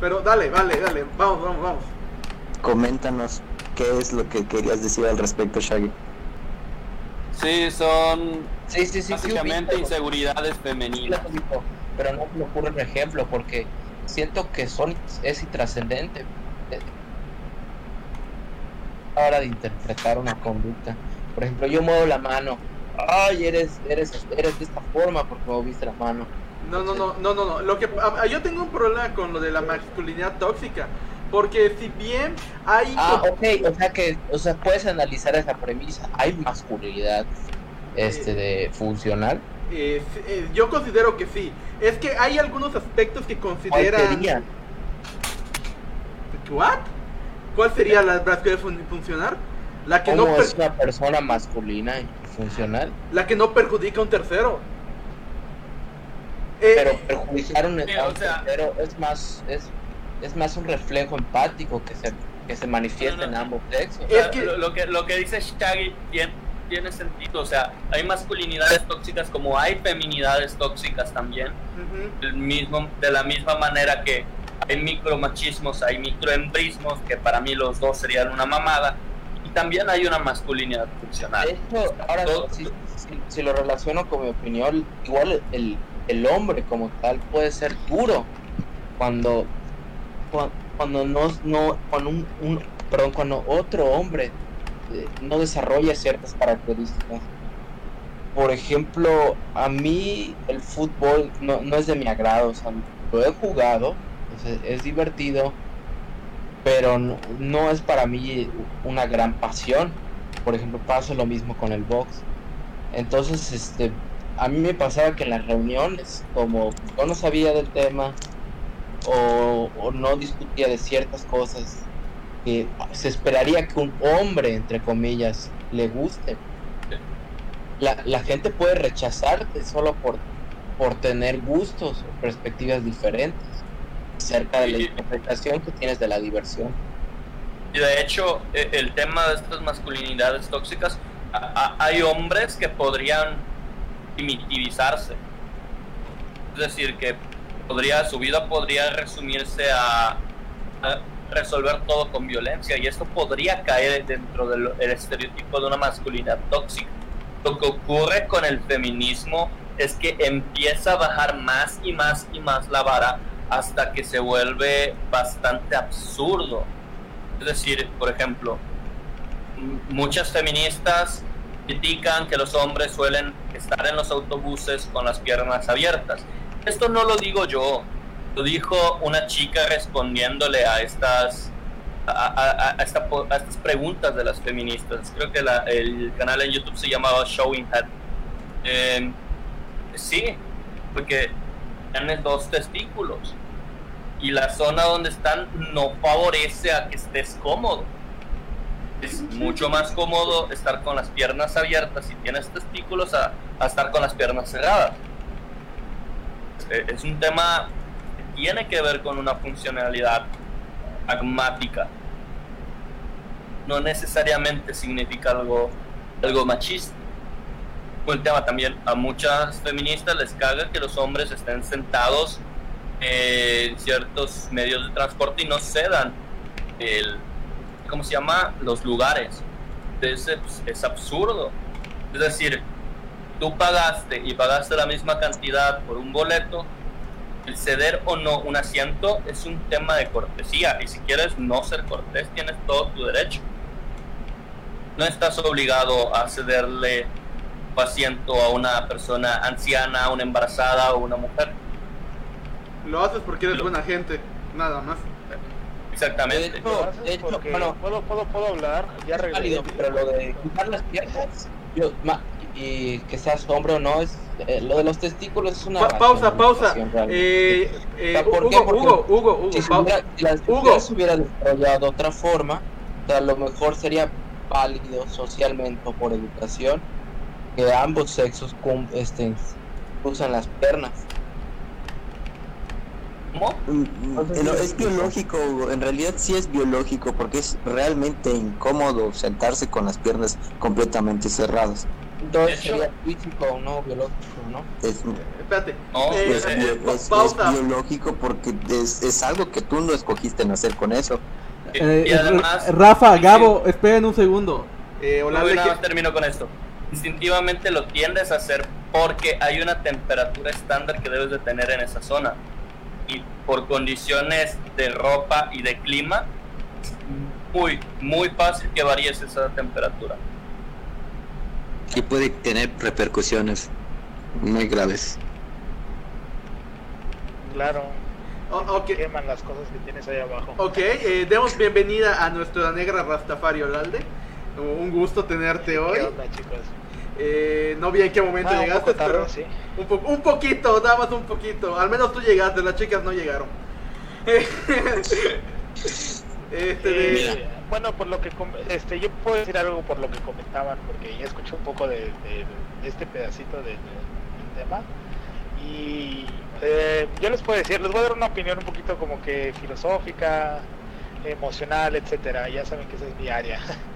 Pero dale, dale, dale, vamos, vamos, vamos. Coméntanos qué es lo que querías decir al respecto, Shaggy. Sí, son Sí, sí, sí. Básicamente inseguridades femeninas. pero no me ocurre un ejemplo porque siento que son es intrascendente a la hora de interpretar una conducta. Por ejemplo, yo muevo la mano. Ay, eres, eres, eres de esta forma porque moviste la mano. No, no, no, no, no, no. Lo que, a- a- yo tengo un problema con lo de la masculinidad tóxica. Porque si bien hay... Ah, ok, o sea que, o sea, puedes analizar esa premisa. Hay masculinidad, este, de funcional. eh, eh, yo considero que sí. Es que hay algunos aspectos que ¿Cuál consideran... sería? ¿What? ¿Cuál sería la masculinidad fun- funcional? La que, no ¿Cómo per- es una persona masculina y funcional? la que no perjudica a un tercero. Eh, Pero perjudicar un, a o un sea- tercero es más, es, es más un reflejo empático que se, que se manifiesta No, no, en ambos sexos. O sea, Es que- lo, lo que lo que dice Shaggy tiene, tiene sentido. O sea, hay masculinidades tóxicas como hay feminidades tóxicas también. ujú. del mismo, de la misma manera que hay micromachismos, hay microembrismos, que para mí los dos serían una mamada. Y también hay una masculinidad funcional. Hecho, ahora Todo- si, si- si lo relaciono con mi opinión, igual el, el hombre como tal puede ser duro cuando cua- cuando no, no cuando un, un- perdón, cuando otro hombre eh, no desarrolla ciertas características. Por ejemplo, a mí el fútbol no, no es de mi agrado, o sea, lo he jugado, es, divertido, pero no, es para mí una gran pasión. Por ejemplo, pasa lo mismo con el box. Entonces, este, a mí me pasaba que en las reuniones, como yo no sabía del tema o, o no discutía de ciertas cosas que se esperaría que un hombre, entre comillas, le guste. La, la gente puede rechazarte solo por, por tener gustos o perspectivas diferentes acerca de la interpretación que tienes de la diversión. Y de hecho, e- el tema de estas masculinidades tóxicas, hay hombres que podrían primitivizarse. Es decir, que podría, su vida podría resumirse a, resolver todo con violencia y esto podría caer dentro del el estereotipo de una masculinidad tóxica. Lo que ocurre con el feminismo es que empieza a bajar más y más y más la vara hasta que se vuelve bastante absurdo. Es decir, por ejemplo, muchas feministas critican que los hombres suelen estar en los autobuses con las piernas abiertas. Esto no lo digo yo, lo dijo una chica respondiéndole a estas a, estas preguntas de las feministas. Creo que el canal en YouTube se llamaba Showing Head. Eh, sí, porque tienen dos testículos y la zona donde están no favorece a que estés cómodo. Es mucho más cómodo estar con las piernas abiertas si tienes testículos a, a estar con las piernas cerradas. Eh, Es un tema que tiene que ver con una funcionalidad pragmática. No necesariamente significa algo, algo machista. Un tema también, a muchas feministas les caga que los hombres estén sentados en ciertos medios de transporte y no cedan el, ¿cómo se llama? Los lugares. Es, es absurdo. Es decir, tú pagaste y pagaste la misma cantidad por un boleto, el ceder o no un asiento es un tema de cortesía y si quieres no ser cortés tienes todo tu derecho. No estás obligado a cederle asiento a una persona anciana, a una embarazada o una mujer. Lo haces porque eres Lo- buena gente, nada más. Exactamente. De hecho, de hecho, bueno, ¿puedo, puedo, puedo hablar? Ya es regresé. válido, pero lo de quitar las piernas, yo, ma- y que seas hombre o no, es eh, lo de los testículos es una Pa- pausa, pausa. Eh, eh, sea, ¿por Hugo, qué? Porque Hugo, Hugo, Hugo, si, se hubiera, si las Hugo. se hubiera desarrollado de otra forma, o sea, a lo mejor sería válido socialmente o por educación que ambos sexos cum- este, usan las piernas. ¿Cómo? Mm, mm, no, es biológico, en realidad sí es biológico porque es realmente incómodo sentarse con las piernas completamente cerradas. Entonces sería físico, no biológico, ¿no? Es, Espérate. No, Eh, es, eh, bio- pa- es- es pausa. biológico porque es, es algo que tú no escogiste nacer con eso. y- Eh, y además, Rafa, Gabo, esperen un segundo. Eh, Olave, que- más termino con esto. Instintivamente lo tiendes a hacer porque hay una temperatura estándar que debes de tener en esa zona. Y por condiciones de ropa y de clima, muy, muy fácil que varíes esa temperatura. Y puede tener repercusiones muy graves. Claro, O- ok, queman las cosas que tienes ahí abajo. ok, eh, demos bienvenida a nuestra negra Rastafari Olalde. Un gusto tenerte hoy. ¿Qué onda, chicos? Eh, no vi en qué momento Ah, un llegaste, poco tarde, pero sí. un, po- un poquito, nada más un poquito. Al menos tú llegaste, las chicas no llegaron. este de- Eh, bueno, por lo que com- este, yo puedo decir algo por lo que comentaban, porque ya escuché un poco de, de- de este pedacito de- de- del tema. Y eh, yo les puedo decir, les voy a dar una opinión un poquito como que filosófica, emocional, etcétera. Ya saben que esa es mi área.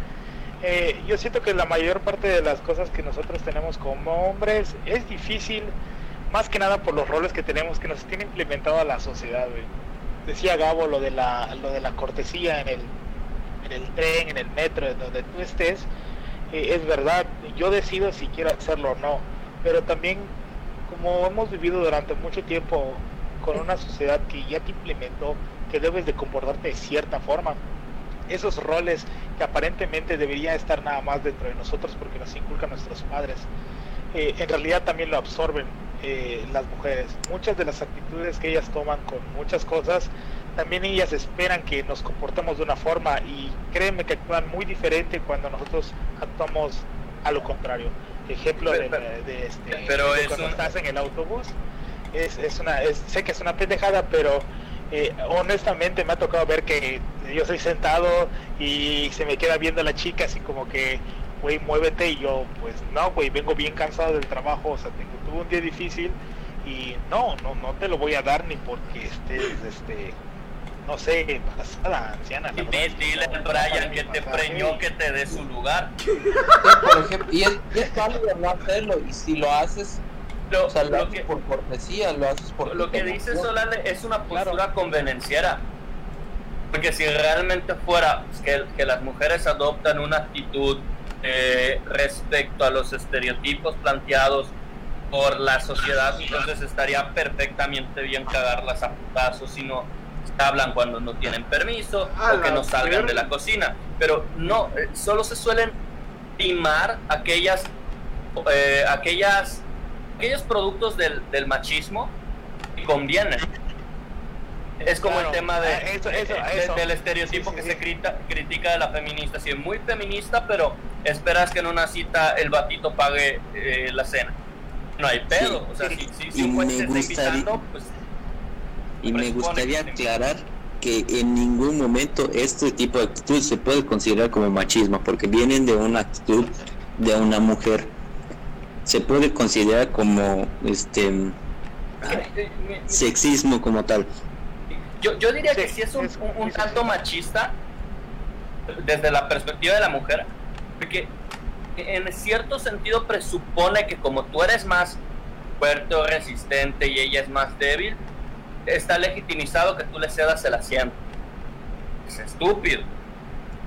Eh, yo siento que la mayor parte de las cosas que nosotros tenemos como hombres es difícil, más que nada por los roles que tenemos que nos tiene implementado a la sociedad. güey. Decía Gabo lo de la, lo de la cortesía en el, en el tren, en el metro, en donde tú estés. eh, es verdad, yo decido si quiero hacerlo o no, pero también como hemos vivido durante mucho tiempo con una sociedad que ya te implementó que debes de comportarte de cierta forma, esos roles que aparentemente debería estar nada más dentro de nosotros porque nos inculcan nuestros padres, eh, en realidad también lo absorben eh, las mujeres. Muchas de las actitudes que ellas toman con muchas cosas, también ellas esperan que nos comportemos de una forma y créeme que actúan muy diferente cuando nosotros actuamos a lo contrario. Ejemplo de, Pero- de este, pero de es cuando estás en el autobús, es, es una, es- sé que es una pendejada, pero eh, honestamente me ha tocado ver que yo estoy sentado y se me queda viendo la chica así como que, güey, muévete y yo, pues no, güey, vengo bien cansado del trabajo, o sea, tengo, tuve un día difícil y no, no, no te lo voy a dar ni porque estés, este, no sé, embarazada, anciana. verdad, Dile a no Brian que te preñó y- que te dé su lugar. Por ejemplo, y es, y es válido no hacerlo, y si lo haces, Lo, o sea, lo, lo haces que, por cortesía, lo haces por lo que dice. Solane es una Claro. postura convenenciera. Porque si realmente fuera pues, que, que las mujeres adoptan una actitud eh, respecto a los estereotipos planteados por la sociedad, entonces estaría perfectamente bien cagarlas a putazos si no hablan cuando no tienen permiso o que no salgan de la cocina. Pero no, eh, solo se suelen primar aquellas, eh, aquellas, aquellos productos del, del machismo convienen. Es como Claro, el tema de, eh, eso- eso- de- eso. del estereotipo Sí, sí, que sí. se crita- critica de la feminista. Si es muy feminista, pero esperas que en una cita el batito pague eh, la cena. No hay pedo. O sea, si, si, si Y un te está invitando, pues Y me gustaría que- aclarar que en ningún momento este tipo de actitud se puede considerar como machismo, porque vienen de una actitud de una mujer. Se puede considerar como este sexismo como tal. Yo, yo diría que Sí, es un, es- un- tanto machista desde la perspectiva de la mujer, porque en cierto sentido presupone que como tú eres más fuerte o resistente y ella es más débil, está legitimizado que tú le cedas el asiento. Es estúpido,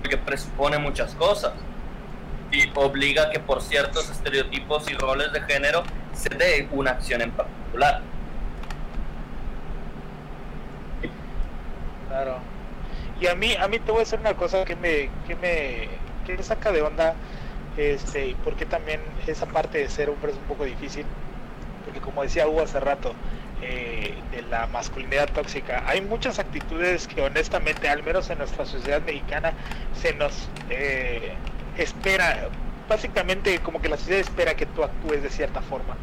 porque presupone muchas cosas y obliga que por ciertos estereotipos y roles de género se dé una acción en particular. Claro. Y a mí, a mí te voy a decir una cosa que me, que me, que saca de onda, este, y porque también esa parte de ser hombre es un poco difícil, porque como decía Hugo hace rato, eh, de la masculinidad tóxica, hay muchas actitudes que honestamente, al menos en nuestra sociedad mexicana, se nos eh, espera, básicamente como que la sociedad espera que tú actúes de cierta forma.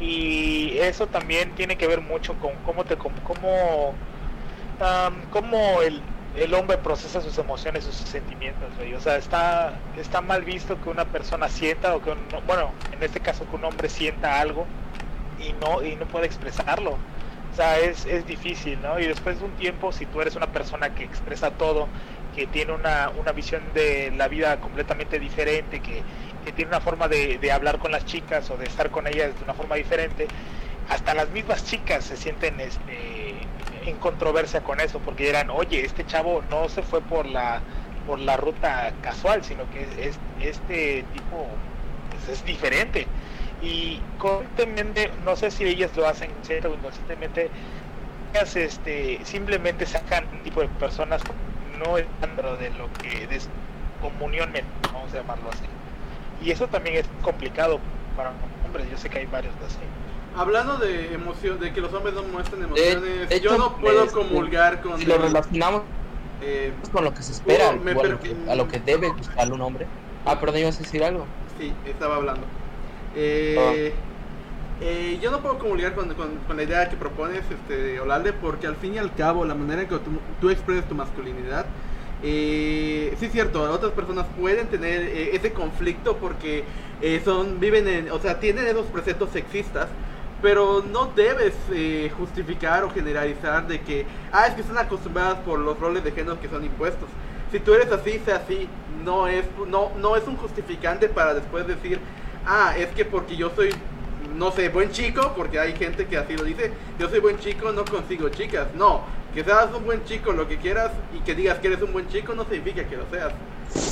Y eso también tiene que ver mucho con cómo te, cómo, am, cómo el, el hombre procesa sus emociones, sus sentimientos, güey. O sea, está, está mal visto que una persona sienta, o que un, bueno, en este caso que un hombre sienta algo y no, y no puede expresarlo. O sea, es, es difícil, ¿no? Y después de un tiempo, si tú eres una persona que expresa todo, que tiene una, una visión de la vida completamente diferente, que, que tiene una forma de, de hablar con las chicas o de estar con ellas de una forma diferente, hasta las mismas chicas se sienten este, en controversia con eso, porque dirán, oye, este chavo no se fue por la por la ruta casual, sino que es, este tipo pues es diferente. Y constantemente, no sé si ellas lo hacen cierto o inconscientemente, ellas este, simplemente sacan un tipo de personas no dentro de lo que es comunión mental, vamos a llamarlo así. Y eso también es complicado para hombres, yo sé que hay varios de así. Hablando de emoción, de que los hombres no muestran emociones, de yo hecho, no puedo este, comulgar con Si lo el- relacionamos eh, con lo que se espera, o a, lo que, a lo que debe gustarle un hombre. Ah, perdón, ibas a decir algo. Sí, estaba hablando. Eh, eh, yo no puedo comulgar con, con- con la idea que propones, este, Olalde, porque al fin y al cabo, la manera en que tú, expresas tu masculinidad, eh, sí es cierto, otras personas pueden tener eh, ese conflicto porque eh, son, viven en, o sea, tienen esos preceptos sexistas, pero no debes justificar o generalizar de que, ah, es que están acostumbradas por los roles de género que son impuestos. Si tú eres así, sea así, no es, no, no es un justificante para después decir, ah, es que porque yo soy, no sé, buen chico, porque hay gente que así lo dice, yo soy buen chico, no consigo chicas. No, que seas un buen chico, lo que quieras, y que digas que eres un buen chico, no significa que lo seas.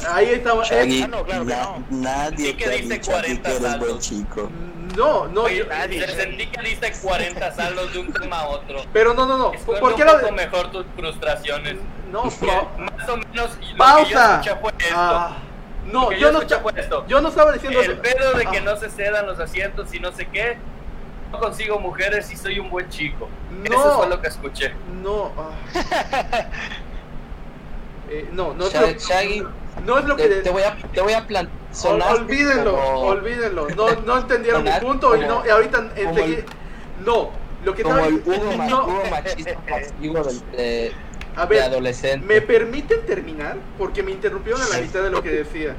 Ahí estamos. Shaggy, Ah, no, claro que na- no. nadie que dice dicho a ti 40 que eres buen chico. No, no, Oye, yo- nadie. sentí que diste 40 saldos de un tema a otro. pero no, no, no. Esconde ¿Por un qué lo poco mejor tus frustraciones. No, pa- más o menos y lo que yo pausa. fue esto. Ah, no, que yo no, escuché esta- fue esto. yo no estaba diciendo El eso. pedo de que no se cedan los asientos y no sé qué. No consigo mujeres y soy un buen chico. No. Eso fue lo que escuché. No. ah. Eh, no, no es Shag- lo, Shaggy, no es lo que te, te voy a, te voy a plantear. Ol- olvídenlo, olvídenlo. No, no entendieron mi punto y como- no y ahorita como enseguida. No, lo que Como estaba el Hugo, no, Hugo machista del- de, a de ver, adolescente. ¿me permiten terminar? Porque me interrumpieron a la mitad de lo que decía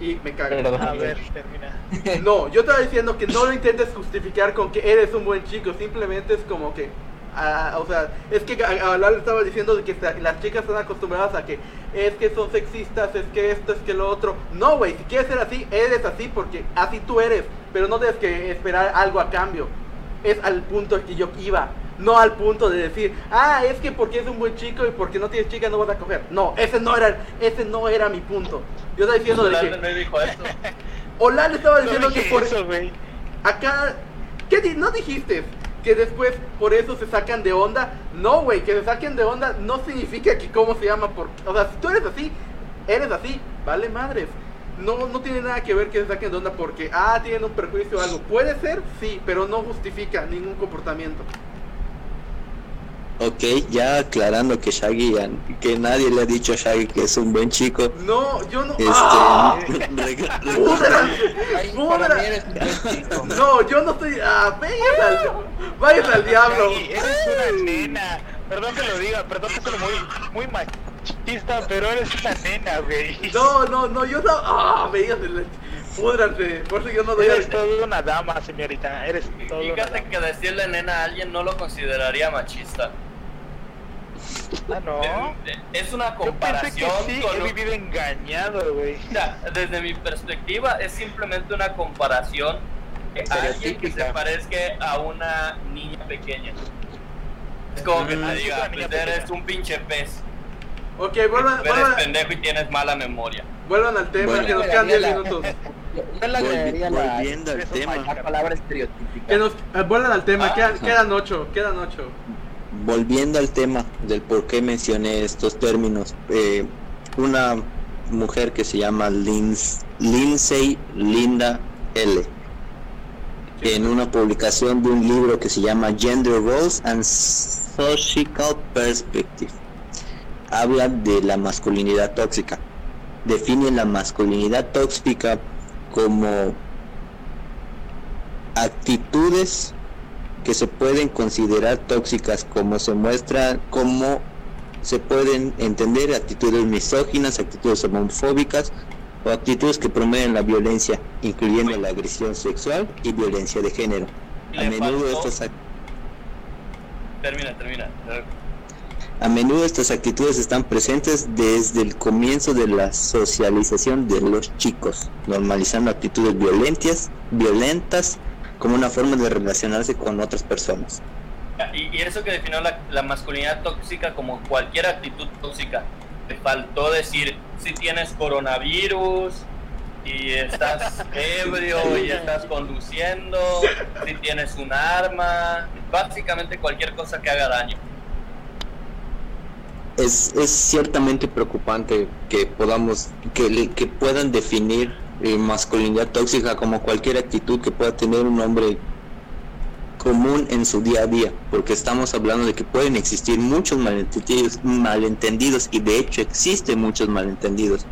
y me cago. Perdón. A ver, termina. No, yo estaba diciendo que no lo intentes justificar con que eres un buen chico, simplemente es como que, ah, o sea, es que a- a Lalo estaba diciendo de que las chicas están acostumbradas a que es que son sexistas, es que esto, es que lo otro. No, güey, si quieres ser así, eres así porque así tú eres, pero no debes que esperar algo a cambio. Es al punto al que yo iba. No al punto de decir, ah, es que porque es un buen chico y porque no tienes chica no vas a coger. No, ese no era, ese no era mi punto. Yo estaba diciendo de que, me dijo estaba No diciendo que dije por, eso, güey. Acá, ¿qué di- no dijiste? Que después por eso se sacan de onda. No, güey, que se saquen de onda no significa que cómo se llama. Por... O sea, si tú eres así, eres así, vale madres. No, no tiene nada que ver que se saquen de onda porque, ah, tienen un perjuicio o algo. Puede ser, sí, pero no justifica ningún comportamiento. Ok, ya aclarando que Shaggy, que nadie le ha dicho a Shaggy que es un buen chico. No, yo no. Este, ¡Ah! eres un buen chico. No, yo no estoy. ¡Ah, al, váyase al diablo! Shaggy, eres una nena. Perdón que lo diga, perdón que soy muy, muy machista, pero eres una nena, güey. No, no, no, yo no. ¡Ah! Me digas el. Púdranse. Por eso yo no doy Eres toda una dama, señorita. Eres toda una Fíjate dama. que decirle nena a alguien no lo consideraría machista. Ah, no. Eh, Es una Yo pensé que comparación sí, con he lo- vivido engañado, güey. Desde mi perspectiva es simplemente una comparación de alguien que se parezca a una niña pequeña. Es como que Ah, te diga, pues eres un pinche pez, Ok, vuelvan, eres vuelvan, pendejo y tienes mala memoria. vuelvan al tema, Bueno. que nos quedan 10 minutos. Yo, yo le la, volviendo al tema, la palabra estereotípica. Que nos eh, vuelvan al tema, Ah, quedan, ajá. quedan 8, quedan 8. Volviendo al tema del por qué mencioné estos términos, eh, una mujer que se llama Lins- Lindsay Linda L. En una publicación de un libro que se llama Gender Roles and Social Perspective, habla de la masculinidad tóxica. Define la masculinidad tóxica como actitudes que se pueden considerar tóxicas como se muestra como se pueden entender actitudes misóginas, actitudes homofóbicas o actitudes que promueven la violencia, incluyendo la agresión sexual y violencia de género. A menudo estas termina. a menudo estas actitudes están presentes desde el comienzo de la socialización de los chicos, normalizando actitudes violentas, violentas como una forma de relacionarse con otras personas. Y, y eso que definió la, la masculinidad tóxica como cualquier actitud tóxica. Te faltó decir si tienes coronavirus, y estás ebrio y estás conduciendo, si tienes un arma, básicamente cualquier cosa que haga daño. Es, es ciertamente preocupante que podamos, que, que puedan definir masculinidad tóxica como cualquier actitud que pueda tener un hombre común en su día a día, porque estamos hablando de que pueden existir muchos malentendidos, malentendidos y de hecho existen muchos malentendidos.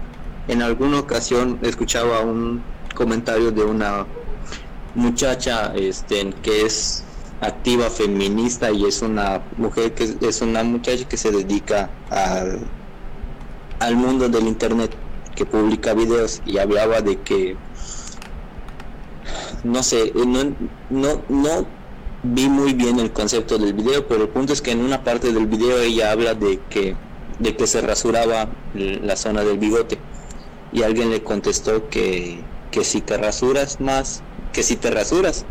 En alguna ocasión escuchaba un comentario de una muchacha este, que es activa feminista y es una mujer que es- es una muchacha que se dedica al, al mundo del internet que publica videos y hablaba de que no sé no, no, no vi muy bien el concepto del video pero el punto es que en una parte del video ella habla de que de que se rasuraba la zona del bigote y alguien le contestó que, que si te rasuras más que si te rasuras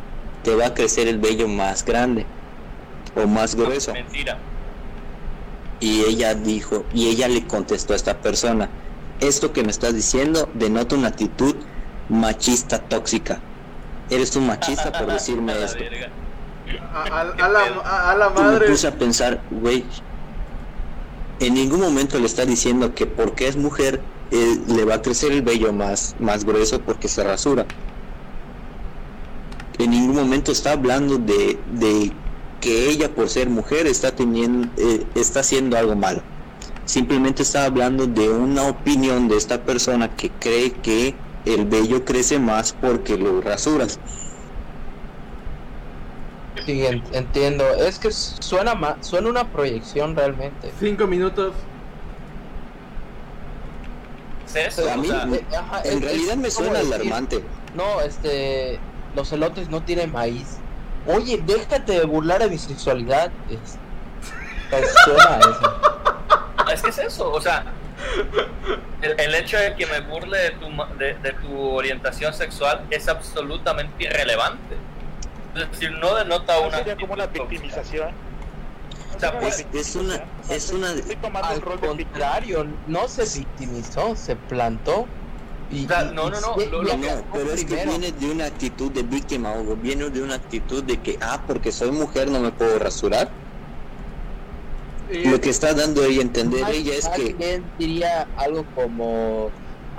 te va a crecer el vello más grande o más grueso Mentira. y ella dijo y ella le contestó a esta persona esto que me estás diciendo denota una actitud machista tóxica. Eres un machista por decirme A la esto. A, a- a la, a- a la y me madre. puse a pensar güey en ningún momento le está diciendo que porque es mujer eh, le va a crecer el vello más más grueso porque se rasura. En ningún momento está hablando de, de que ella por ser mujer está teniendo eh, está haciendo algo malo simplemente está hablando de una opinión de esta persona que cree que el vello crece más porque lo rasuras Sí, en- entiendo. Es que suena ma- suena una proyección realmente. Cinco minutos. ¿Es eso? a mí O sea, Eh, ajá, en es- realidad es me suena decir, alarmante No, este, los elotes no tienen maíz. Oye, déjate de burlar de mi sexualidad. Es, pues, suena eso. Es que es eso, o sea, el, el hecho de que me burle de tu, ma- de, de tu orientación sexual es absolutamente irrelevante. Es decir, no denota No una... sería como tóxica. victimización. O sea, pues, es una- es una- Estoy tomando Al el rol de víctima. contrario, no se victimizó, se plantó. Y, O sea, y- no, no, no, lo- No, pero es que viene de una actitud de víctima o viene de una actitud de que, ah, porque soy mujer no me puedo rasurar. Lo que está dando ella a entender Más- ella es que, diría algo como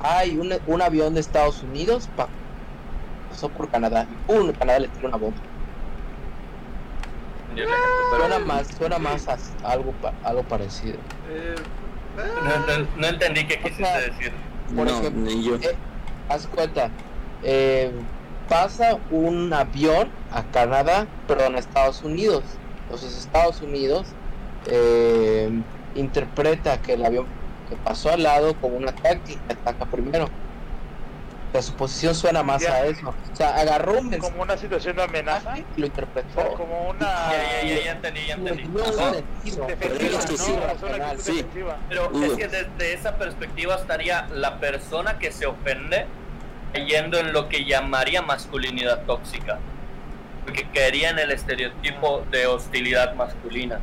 hay un, un avión de Estados Unidos pa- pasó por Canadá y ¡pum! Canadá le tiró una bomba pero- suena más suena más a algo pa- algo parecido eh, No, no- no entendí qué quisiste sea, decir. por no, ejemplo, ni yo. eh, haz cuenta eh, pasa un avión a Canadá perdón a Estados Unidos entonces Estados Unidos eh, interpreta que el avión que pasó al lado como un ataque y ataca primero la suposición suena más Ya. a eso o sea agarró un mensaje Como una situación de amenaza. y lo O interpretó sea, como una Ya, ya, ya, ya entendí, ya entendí. defensiva, ¿no? sí, O sea, una actitud sí. defensiva. Pero Hugo. es que desde esa perspectiva estaría la persona que se ofende cayendo en lo que llamaría masculinidad tóxica. Porque caería en el estereotipo de hostilidad masculina.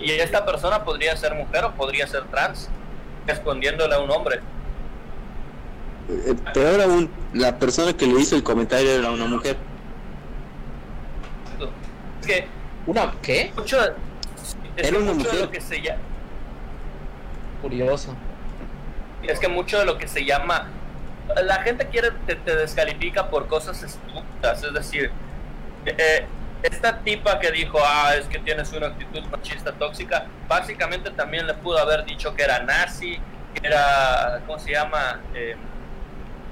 Y esta persona podría ser mujer o podría ser trans, respondiéndole a un hombre. Eh, Peor aún, la persona que le hizo el comentario era una mujer. Es que una qué mucho, es Era una mucho de mujer. lo que se llama curioso es que mucho de lo que se llama la gente quiere te, te descalifica por cosas estúpidas es decir eh, esta tipa que dijo ah es que tienes una actitud machista tóxica básicamente también le pudo haber dicho que era nazi que era cómo se llama Eh,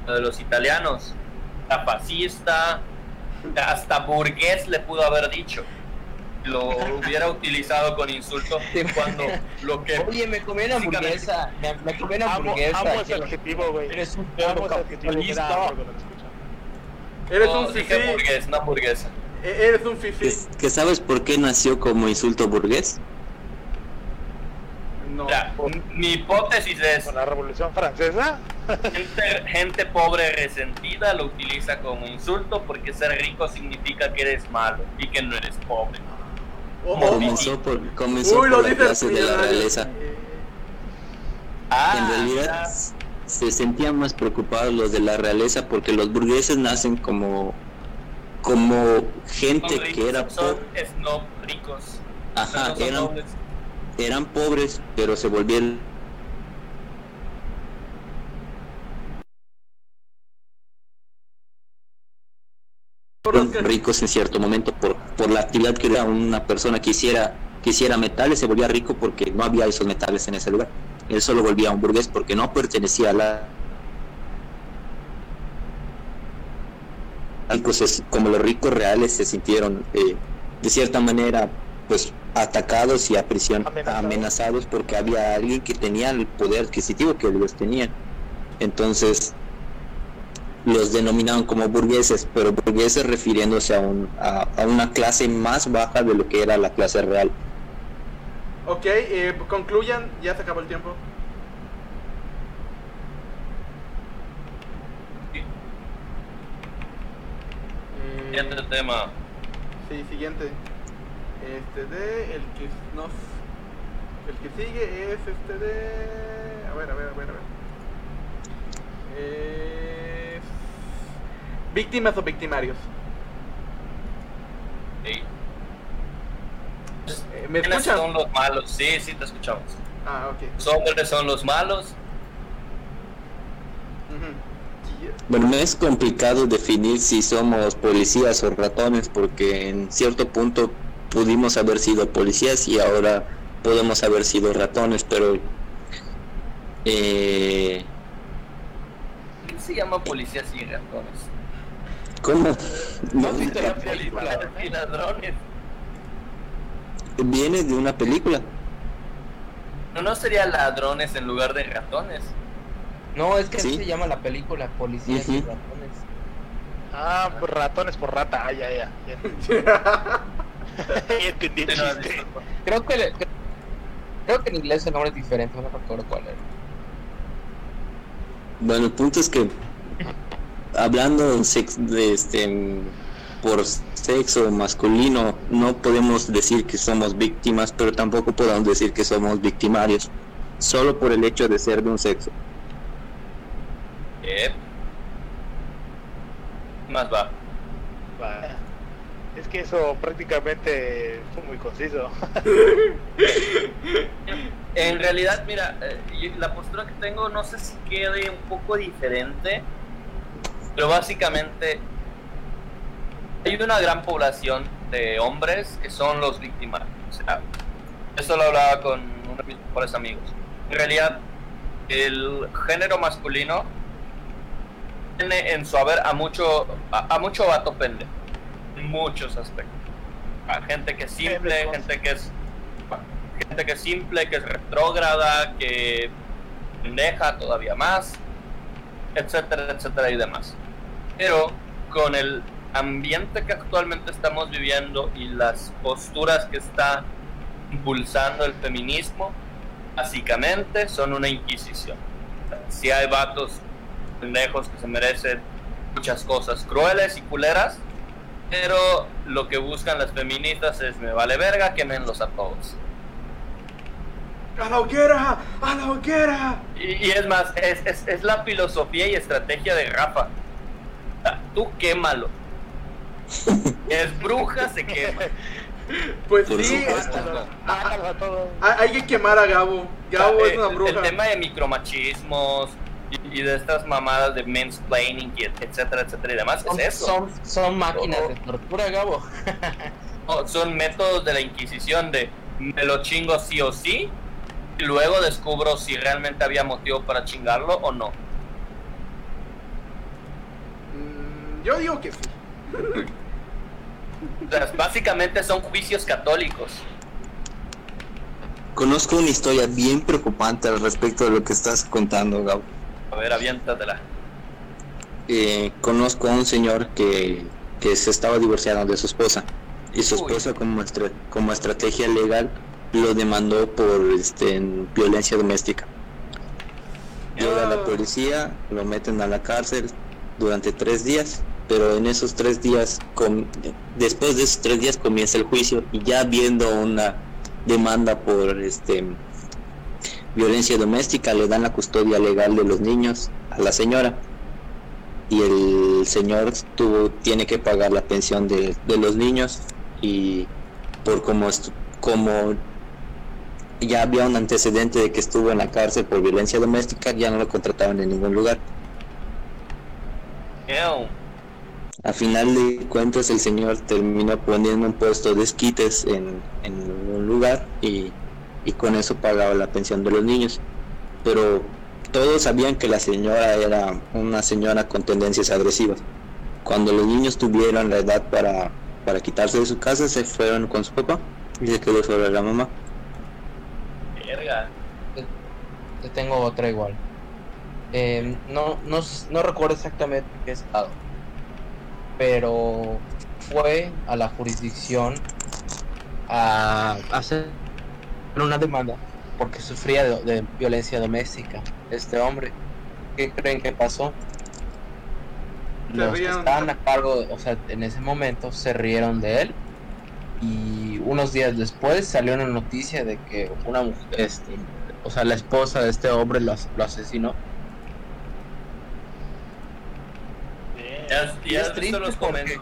lo de los italianos era fascista hasta burgués le pudo haber dicho. Lo hubiera utilizado con insulto cuando lo que oye me comí una hamburguesa me, me comí una Amo, hamburguesa amo ese quiero- adjetivo, güey. eres un Amo perro ese capitalista. eres un dije fifí. burgués no hamburguesa Eres un fifí. ¿Que, sabes por qué nació como insulto burgués? No. Mira, mi hipótesis es Con la Revolución Francesa. gente, gente pobre resentida lo utiliza como insulto porque ser rico significa que eres malo y que no eres pobre. Oh, oh, Comenzó por, comenzó Uy, por la clase de la realeza. Eh, Ah, En realidad, se sentían más preocupados los de la realeza porque los burgueses nacen como como gente que era son pobre. snob ricos. Ajá, No eran, nobles. eran pobres, pero se volvieron ricos en cierto momento por, por la actividad que era una persona que hiciera, que hiciera metales, se volvía rico porque no había esos metales en ese lugar. Él solo volvía un burgués porque no pertenecía a la... Ricos es- como los ricos reales se sintieron eh, de cierta manera pues atacados y a prisión Amenazados. amenazados porque había alguien que tenía el poder adquisitivo que ellos tenían. Entonces los denominaban como burgueses, pero burgueses refiriéndose a, un, a, a una clase más baja de lo que era la clase real. Ok, eh, concluyan, ya se acabó el tiempo. Eh, Siguiente tema. Sí, siguiente. Este de el que nos el que sigue es este de a ver, a ver, a ver, a ver. Es víctimas o victimarios. Sí. Eh, ¿Me son los malos? Sí, sí, te escuchamos. Ah, ok. Los hombres son los malos. Ujú. Sí, Bueno, no es complicado definir si somos policías o ratones porque en cierto punto pudimos haber sido policías y ahora podemos haber sido ratones, pero eh, ¿Qué se llama policías y ratones? ¿cómo? ¿No has visto la película? Ladrones. Viene de una película. No, no sería ladrones en lugar de ratones. No, es que así Sí. se llama la película, Policías y. Ratones. Ah, por ratones por rata. Ah, ya, ya. Entendí el chiste. Creo que, le- creo que en inglés el nombre es diferente, no recuerdo cuál era. Bueno, el punto es que hablando en sex- de este por sexo masculino no podemos decir que somos víctimas, pero tampoco podemos decir que somos victimarios, solo por el hecho de ser de un sexo. Más va. Vaya. Es que eso prácticamente fue muy conciso. En realidad, mira, eh, la postura que tengo no sé si quede un poco diferente, pero básicamente hay una gran población de hombres que son los victimarios. O sea, eso lo hablaba con uno de mis mejores amigos. En realidad, el género masculino tiene en su haber a mucho, a, a mucho vato pendejo, en muchos aspectos. A gente que es simple, gente que es gente que es simple, que es retrógrada, que pendeja todavía más, etcétera, etcétera y demás. Pero con el ambiente que actualmente estamos viviendo y las posturas que está impulsando el feminismo, básicamente son una inquisición. Si hay vatos pendejos que se merecen muchas cosas crueles y culeras, pero lo que buscan las feministas es me vale verga, quemenlos a todos. ¡A la hoguera! ¡A la hoguera! Y, y es más, es, es, es la filosofía y estrategia de Rafa. Tú quémalo. Es bruja, se quema. Pues Por sí, hay que quemar a Gabo. Gabo es una bruja. El tema de micromachismos y, de estas mamadas de mansplaining, y et- etcétera, etcétera y demás, Son, es eso. son, son máquinas Oh. de tortura, Gabo. No, son métodos de la Inquisición de me lo chingo sí o sí y luego descubro si realmente había motivo para chingarlo o no. Mm, yo digo que sí. O sea, básicamente son juicios católicos. Conozco una historia bien preocupante al respecto de lo que estás contando, Gabo. A ver, aviéntatela. Eh, conozco a un señor que, que se estaba divorciando de su esposa y su Uy. esposa como, estra- como estrategia legal lo demandó por este, en violencia doméstica. Llega la Ah. policía, lo meten a la cárcel durante tres días, pero en esos tres días, después de esos tres días comienza el juicio y ya viendo una demanda por este violencia doméstica, le dan la custodia legal de los niños a la señora y el señor tuvo, tiene que pagar la pensión de, de los niños y por como, como ya había un antecedente de que estuvo en la cárcel por violencia doméstica, ya no lo contrataban en ningún lugar. Ew. A final de cuentas el señor terminó poniendo un puesto de esquites en, en un lugar y, y con eso pagaba la pensión de los niños. Pero todos sabían que la señora era una señora con tendencias agresivas. Cuando los niños tuvieron la edad para, para quitarse de su casa, se fueron con su papá y se quedó sobre la mamá. Verga. Te tengo otra igual. Eh, no, no, no recuerdo exactamente qué estado, pero fue a la jurisdicción a hacer una demanda porque sufría de, de violencia doméstica este hombre. ¿Qué creen que pasó? Los que estaban a cargo, o sea, en ese momento se rieron de él y unos días después salió una noticia de que una mujer, este, o sea, la esposa de este hombre lo, lo asesinó. ¿Y has, y has visto triste los porque- comen-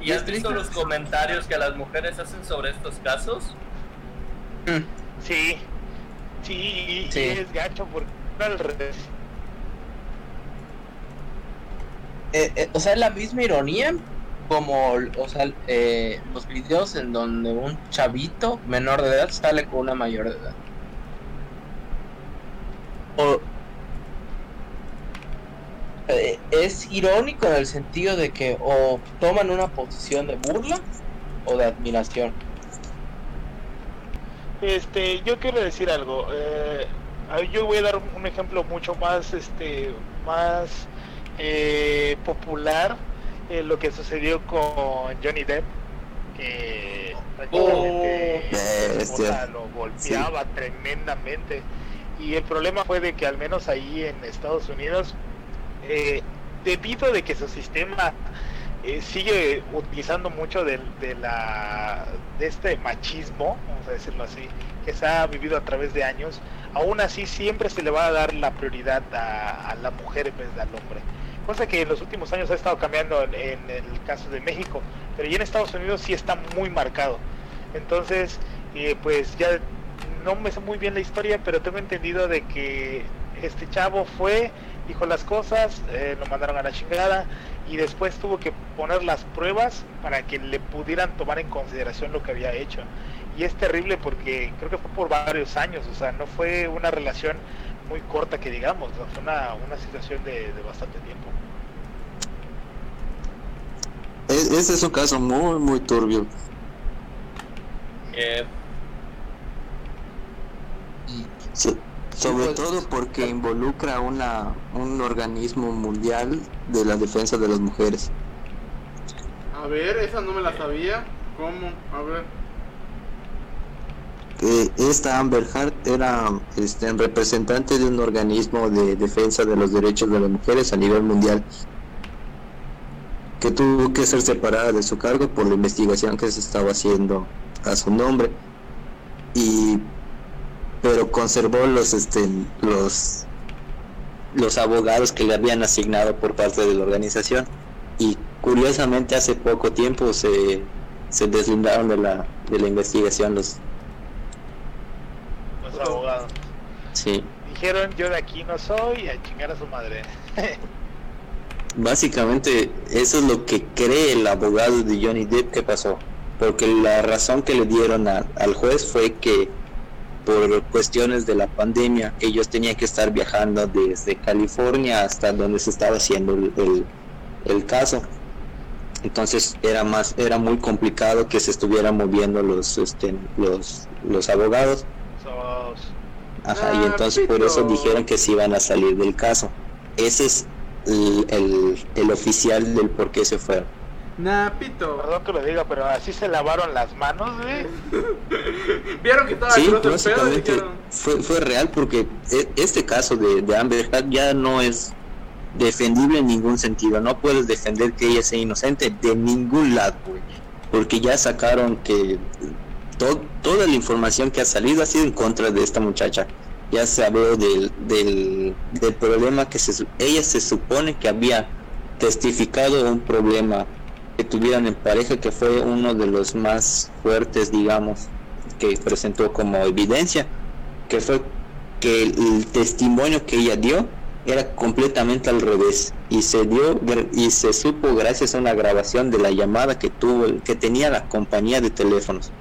y ¿Y es has visto triste. los comentarios que las mujeres hacen sobre estos casos? Sí, sí, Sí. es gacho porque al revés. Eh, eh, o sea, es la misma ironía como, o sea, eh, los videos en donde un chavito menor de edad sale con una mayor de edad. O- es irónico en el sentido de que o toman una posición de burla o de admiración. Este, yo quiero decir algo. eh, yo voy a dar un ejemplo mucho más, este, más eh, popular. eh, lo que sucedió con Johnny Depp, que prácticamente Oh, bestia. lo golpeaba tremendamente. Y el problema fue de que al menos ahí en Estados Unidos, eh, debido de que su sistema eh, sigue utilizando mucho del- de, la de este machismo, vamos a decirlo así, que se ha vivido a través de años, aún así siempre se le va a dar la prioridad a, a la mujer en vez del hombre. Cosa que en los últimos años ha estado cambiando en, en el caso de México, pero ya en Estados Unidos sí está muy marcado. Entonces, eh, pues ya no me sé muy bien la historia, pero tengo entendido de que este chavo fue, dijo las cosas, eh, lo mandaron a la chingada y después tuvo que poner las pruebas para que le pudieran tomar en consideración lo que había hecho. Y es terrible porque creo que fue por varios años, o sea, no fue una relación muy corta que digamos, ¿no? fue una, una situación de, de bastante tiempo. Es- Este es un caso muy, muy turbio. Eh, Y So- sobre pues, todo porque involucra una, un organismo mundial de la defensa de las mujeres. A ver, esa no me la sabía. ¿Cómo? A ver. Eh, esta Amber Heard era este, representante de un organismo de defensa de los derechos de las mujeres a nivel mundial que tuvo que ser separada de su cargo por la investigación que se estaba haciendo a su nombre y pero conservó los este los los abogados que le habían asignado por parte de la organización y curiosamente hace poco tiempo se, se deslindaron de la de la investigación los Los abogados. sí Dijeron, yo de aquí no soy, a chingar a su madre. Básicamente eso es lo que cree el abogado de Johnny Depp que pasó, porque la razón que le dieron a- al juez fue que por cuestiones de la pandemia ellos tenían que estar viajando desde California hasta donde se estaba haciendo el, el- el caso. Entonces era más era muy complicado que se estuvieran moviendo los este, los los abogados. Ajá, y Ah, entonces por eso dijeron que se iban a salir del caso. Ese es el, el- el oficial del por qué se fueron. Napito. Perdón que lo diga, pero así se lavaron las manos, güey. Vieron que estaba Sí, pedo básicamente fue, fue real porque e- este caso de, de Amber Heard ya no es defendible en ningún sentido. No puedes defender que ella sea inocente de ningún lado, güey. Porque ya sacaron que to- toda la información que ha salido ha sido en contra de esta muchacha. ya se habló del, del, del problema que se, su- ella se supone que había testificado un problema que tuvieron en pareja que fue uno de los más fuertes digamos que presentó como evidencia que fue que el, el testimonio que ella dio era completamente al revés y se dio y se supo gracias a una grabación de la llamada que tuvo que tenía la compañía de teléfonos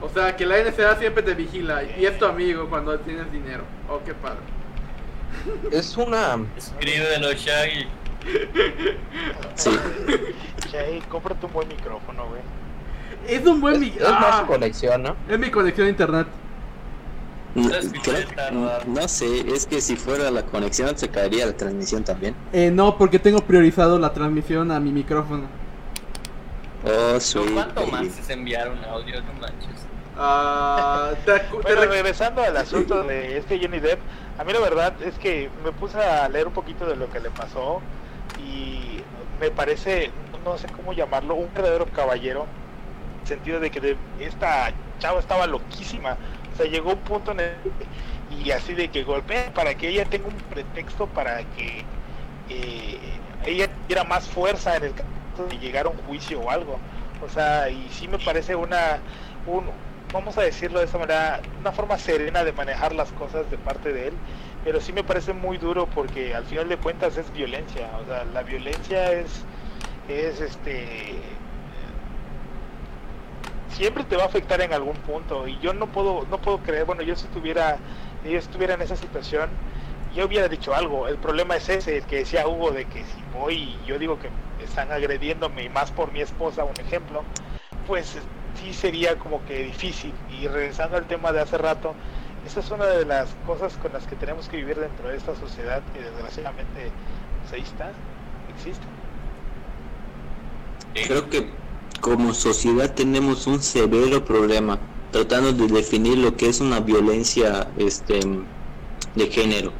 O sea, que la NSA siempre te vigila y es tu amigo cuando tienes dinero. Oh, qué padre. Es una. Escríbelo, Shaggy. sí Che, cómprate un buen micrófono, güey. Es un buen Es, mi- es más ah, su conexión, ¿no? es mi conexión a internet. No, creo- no sé, es que si fuera la conexión se caería la transmisión también. Eh, no, porque tengo priorizado la transmisión a mi micrófono. Oh, ¿Con sweet. cuánto baby. más es enviar un audio? No manches. Ah, te Bueno, regresando al asunto de este Johnny Depp, a mí la verdad es que me puse a leer un poquito de lo que le pasó y me parece, no sé cómo llamarlo, un verdadero caballero, en el sentido de que de- esta chava estaba loquísima, o sea, llegó un punto en el y así de que golpea para que ella tenga un pretexto para que eh, ella tuviera más fuerza en el caso de llegar a un juicio o algo, o sea, y sí me parece una un, vamos a decirlo de esta manera, una forma serena de manejar las cosas de parte de él, pero sí me parece muy duro porque al final de cuentas es violencia, o sea, la violencia es, es este, siempre te va a afectar en algún punto y yo no puedo, no puedo creer, bueno, yo si tuviera, yo estuviera en esa situación, yo hubiera dicho algo, el problema es ese, el que decía Hugo, de que si voy y yo digo que están agrediéndome y más por mi esposa, un ejemplo, pues sí sería como que difícil. Y regresando al tema de hace rato, esa es una de las cosas con las que tenemos que vivir dentro de esta sociedad que desgraciadamente ahí está, existe. Creo que como sociedad tenemos un severo problema tratando de definir lo que es una violencia este, de género.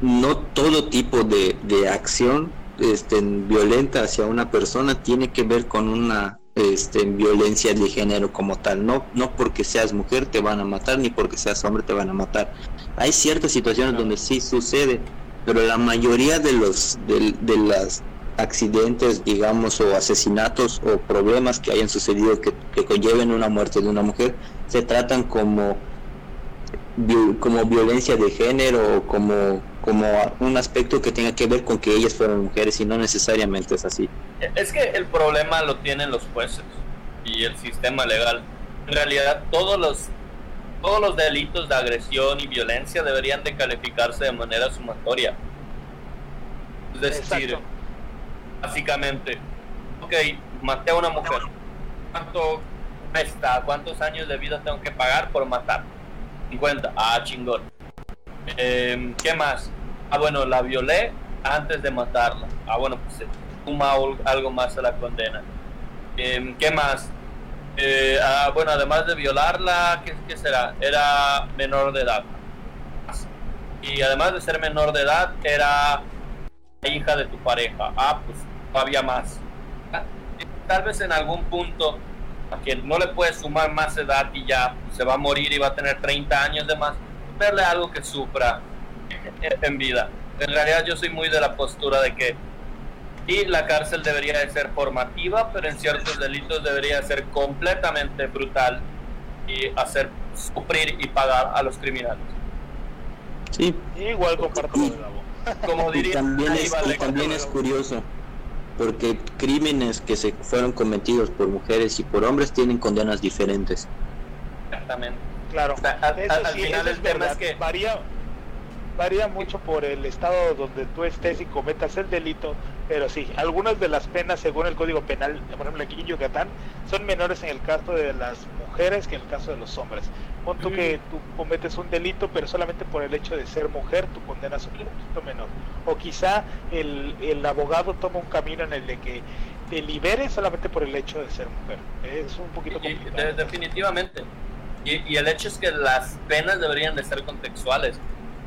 No todo tipo de, de acción este, violenta hacia una persona tiene que ver con una este, violencia de género como tal. No, no porque seas mujer te van a matar, ni porque seas hombre te van a matar. Hay ciertas situaciones donde sí sucede, pero la mayoría de los de, de las accidentes, digamos, o asesinatos o problemas que hayan sucedido que, que conlleven una muerte de una mujer, se tratan como como violencia de género o como como un aspecto que tenga que ver con que ellas fueron mujeres y no necesariamente es así. Es que el problema lo tienen los jueces y el sistema legal. En realidad todos los todos los delitos de agresión y violencia deberían de calificarse de manera sumatoria. Es decir, Exacto. básicamente, ok, maté a una mujer. ¿Cuánto está? ¿Cuántos años de vida tengo que pagar por matar? 50. Ah, chingón. Em, ¿Qué más? Ah, bueno, la violé antes de matarla. Ah, bueno, pues se suma al- algo más a la condena. Em, ¿Qué más? Eh, ah, bueno, además de violarla, ¿qué, será? Era menor de edad. Y además de ser menor de edad, era la hija de tu pareja. Ah, pues todavía más. Tal vez en algún punto a quien no le puedes sumar más edad y ya se va a morir y va a tener 30 años de más, verle algo que sufra en vida. En realidad yo soy muy de la postura de que y la cárcel debería de ser formativa, pero en ciertos delitos debería ser completamente brutal y hacer sufrir y pagar a los criminales. Sí, Igual comparto Gabo. Como y diría también es, Aníbal y también es curioso porque crímenes que se fueron cometidos por mujeres y por hombres tienen condenas diferentes. Exactamente. Claro, O sea, al- al- al sí, final el es tema verdad. es que- varía, varía mucho por el estado donde tú estés y cometas el delito, pero sí, algunas de las penas según el Código Penal, por ejemplo aquí en Yucatán, son menores en el caso de las mujeres que en el caso de los hombres. Pon tú que tú cometes un delito, pero solamente por el hecho de ser mujer, tu condena es un poquito menor. O quizá el, el abogado toma un camino en el de que te libere solamente por el hecho de ser mujer. Es un poquito complicado. de- definitivamente. Y, y el hecho es que las penas deberían de ser contextuales.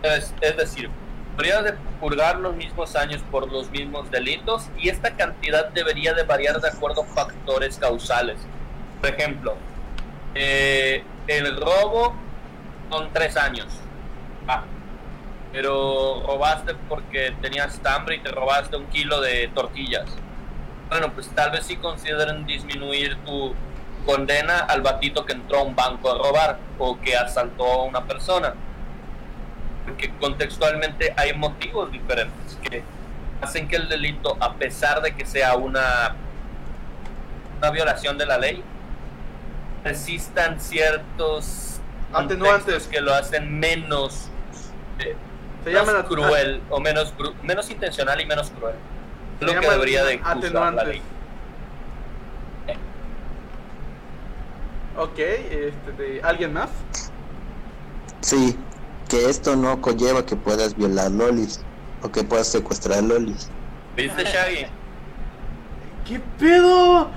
Es, decir, deberías de purgar los mismos años por los mismos delitos y esta cantidad debería de variar de acuerdo a factores causales. Por ejemplo, eh, el robo son tres años. Ah, pero robaste porque tenías hambre y te robaste un kilo de tortillas. Bueno, pues tal vez sí consideren disminuir tu condena al batito que entró a un banco a robar o que asaltó a una persona. Porque contextualmente hay motivos diferentes que hacen que el delito, a pesar de que sea una, una violación de la ley, existan ciertos Atenuantes. contextos que lo hacen menos, eh, Se menos llaman at- cruel o menos menos intencional y menos cruel. Se lo que debería de juzgar la ley. Ok, este, de, ¿alguien más? Sí, que esto no conlleva que puedas violar lolis o que puedas secuestrar lolis. ¿Viste, Shaggy? ¿Qué pedo?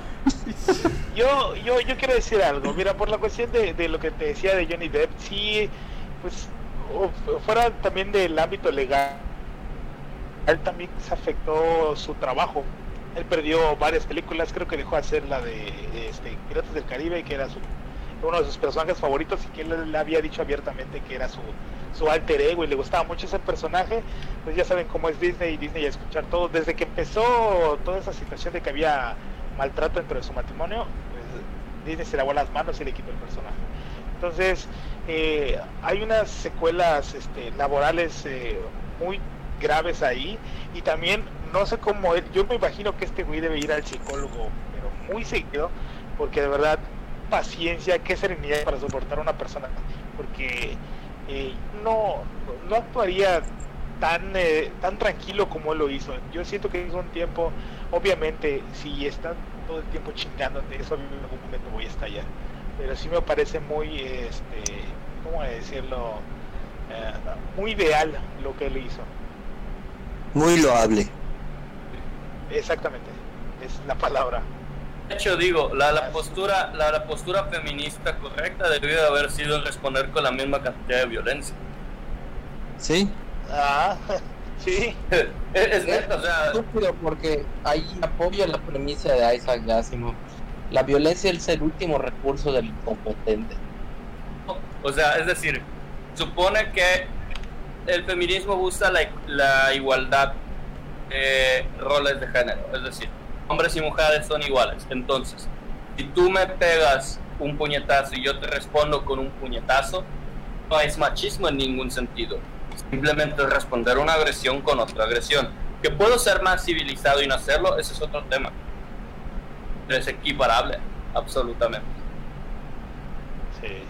Yo, yo, yo quiero decir algo. Mira, por la cuestión de, de lo que te decía de Johnny Depp, sí, pues o- fuera también del ámbito legal, él también se afectó su trabajo. Él perdió varias películas, creo que dejó de hacer la de este, Piratas del Caribe, que era su, uno de sus personajes favoritos y que él le había dicho abiertamente que era su, su alter ego y le gustaba mucho ese personaje. Pues ya saben cómo es Disney y Disney a escuchar todo. Desde que empezó toda esa situación de que había maltrato dentro de su matrimonio, pues Disney se lavó las manos y le quitó el personaje. Entonces, eh, hay unas secuelas este, laborales eh, muy graves ahí y también no sé cómo él, yo me imagino que este güey debe ir al psicólogo, pero muy seguido, porque de verdad paciencia, qué serenidad para soportar a una persona, porque eh, no, no actuaría tan, eh, tan tranquilo como él lo hizo. Yo siento que hizo un tiempo, obviamente, si están todo el tiempo chingándote, eso en algún momento voy a estallar. Pero sí me parece muy, este, ¿cómo decirlo? Eh, muy ideal lo que él hizo. Muy loable. Exactamente, es la palabra. De hecho, digo, la, la postura, la, la postura feminista correcta debió de haber sido responder con la misma cantidad de violencia. ¿Sí? Ah, sí. es, es neta, o sea, estúpido porque ahí apoyo la premisa de Isaac Asimov. La violencia es el último recurso del incompetente. o sea, es decir, supone que el feminismo busca la, la igualdad de roles de género, es decir, hombres y mujeres son iguales. Entonces, si tú me pegas un puñetazo y yo te respondo con un puñetazo, no es machismo en ningún sentido. Simplemente es responder una agresión con otra agresión. Que puedo ser más civilizado y no hacerlo, ese es otro tema. Pero es equiparable, absolutamente. Sí.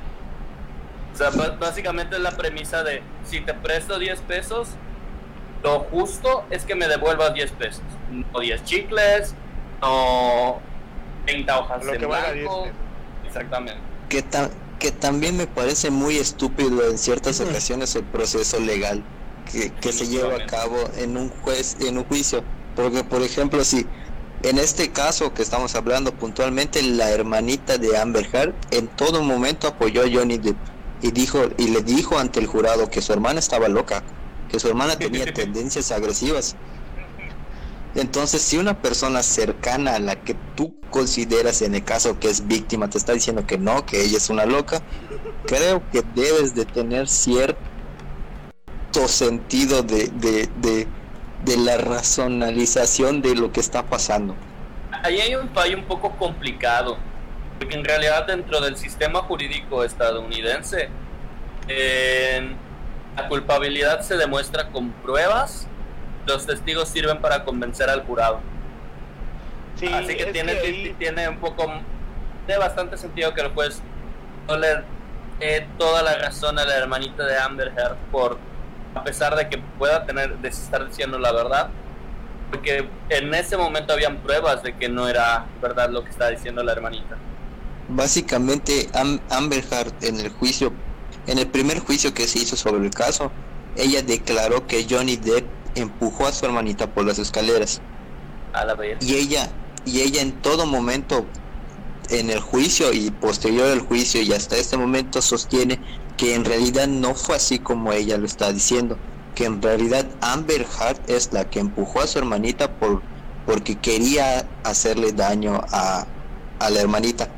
O sea, básicamente es la premisa de si te presto 10 pesos, lo justo es que me devuelvas 10 pesos. No 10 chicles, no 30 hojas Lo en que valga 10 blanco. Exactamente. Que, ta- que también me parece muy estúpido en ciertas ocasiones el proceso legal que, que se lleva a cabo en un juez, en un juicio. Porque, por ejemplo, si en este caso que estamos hablando puntualmente, la hermanita de Amber Heard en todo momento apoyó a Johnny Depp y dijo y le dijo ante el jurado que su hermana estaba loca, que su hermana tenía tendencias agresivas. Entonces, si una persona cercana a la que tú consideras en el caso que es víctima te está diciendo que no, que ella es una loca, creo que debes de tener cierto sentido de, de, de, la razonalización de lo que está pasando. Ahí hay un fallo un poco complicado, porque en realidad dentro del sistema jurídico estadounidense, eh, la culpabilidad se demuestra con pruebas, los testigos sirven para convencer al jurado. Sí, Así que tiene, ahí- tiene un poco, tiene bastante sentido que el juez no le dé toda la razón a la hermanita de Amber Heard por, a pesar de que pueda tener, de estar diciendo la verdad, porque en ese momento habían pruebas de que no era verdad lo que estaba diciendo la hermanita. Básicamente, Am- Amber Heard en el juicio, en el primer juicio que se hizo sobre el caso, ella declaró que Johnny Depp empujó a su hermanita por las escaleras A la vez. y ella y ella en todo momento en el juicio y posterior al juicio y hasta este momento sostiene que en realidad no fue así como ella lo está diciendo, que en realidad Amber Heard es la que empujó a su hermanita por porque quería hacerle daño a, a la hermanita.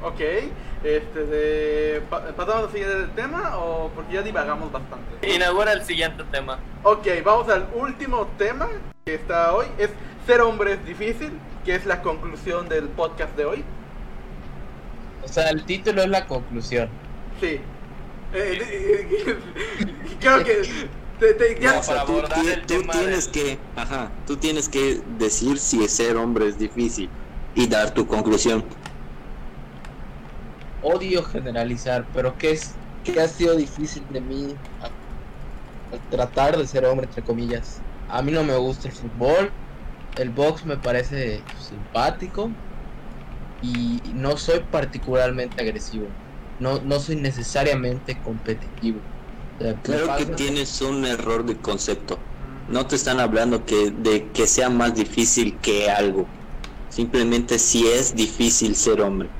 Ok. Este, de, pa- ¿Pasamos al siguiente tema o porque ya divagamos bastante? Inaugura el siguiente tema. Ok, vamos al último tema que está hoy. Es ser hombre es difícil, que es la conclusión del podcast de hoy. O sea, el título es la conclusión. Sí. Eh, eh, creo que... te- te- ya- No, O sea, tú, tienes del- que, ajá, tú tienes que decir si ser hombre es difícil y dar tu conclusión. Odio generalizar, pero ¿qué es qué ha sido difícil de mí a- tratar de ser hombre entre comillas? A mí no me gusta el fútbol, el box me parece simpático y no soy particularmente agresivo. No, no soy necesariamente competitivo. O sea, que tienes un error de concepto. No te están hablando que de que sea más difícil que algo. Simplemente si es difícil ser hombre.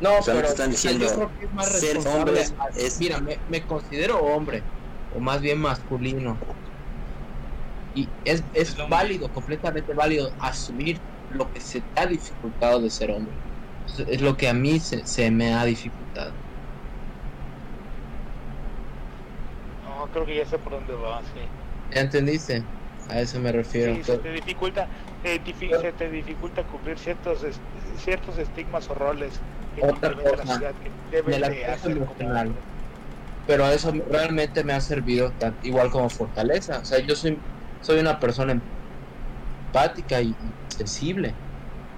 No, O sea, no pero te están diciendo yo creo que es más ser responsable. hombre es- Mira, me, me considero hombre, o más bien masculino. Y es, es válido, completamente válido, asumir lo que se te ha dificultado de ser hombre. Es, es lo que a mí se, se me ha dificultado. No, creo que ya sé por dónde va, sí. ¿Ya entendiste? A eso me refiero. Sí, se te dificulta, eh, difi- se te dificulta cumplir ciertos est- ciertos estigmas o roles que Otra cosa, que de la de cosa hacer como emocional. hombre. pero eso realmente me ha servido tan- igual como fortaleza. O sea, yo soy, soy una persona empática y sensible.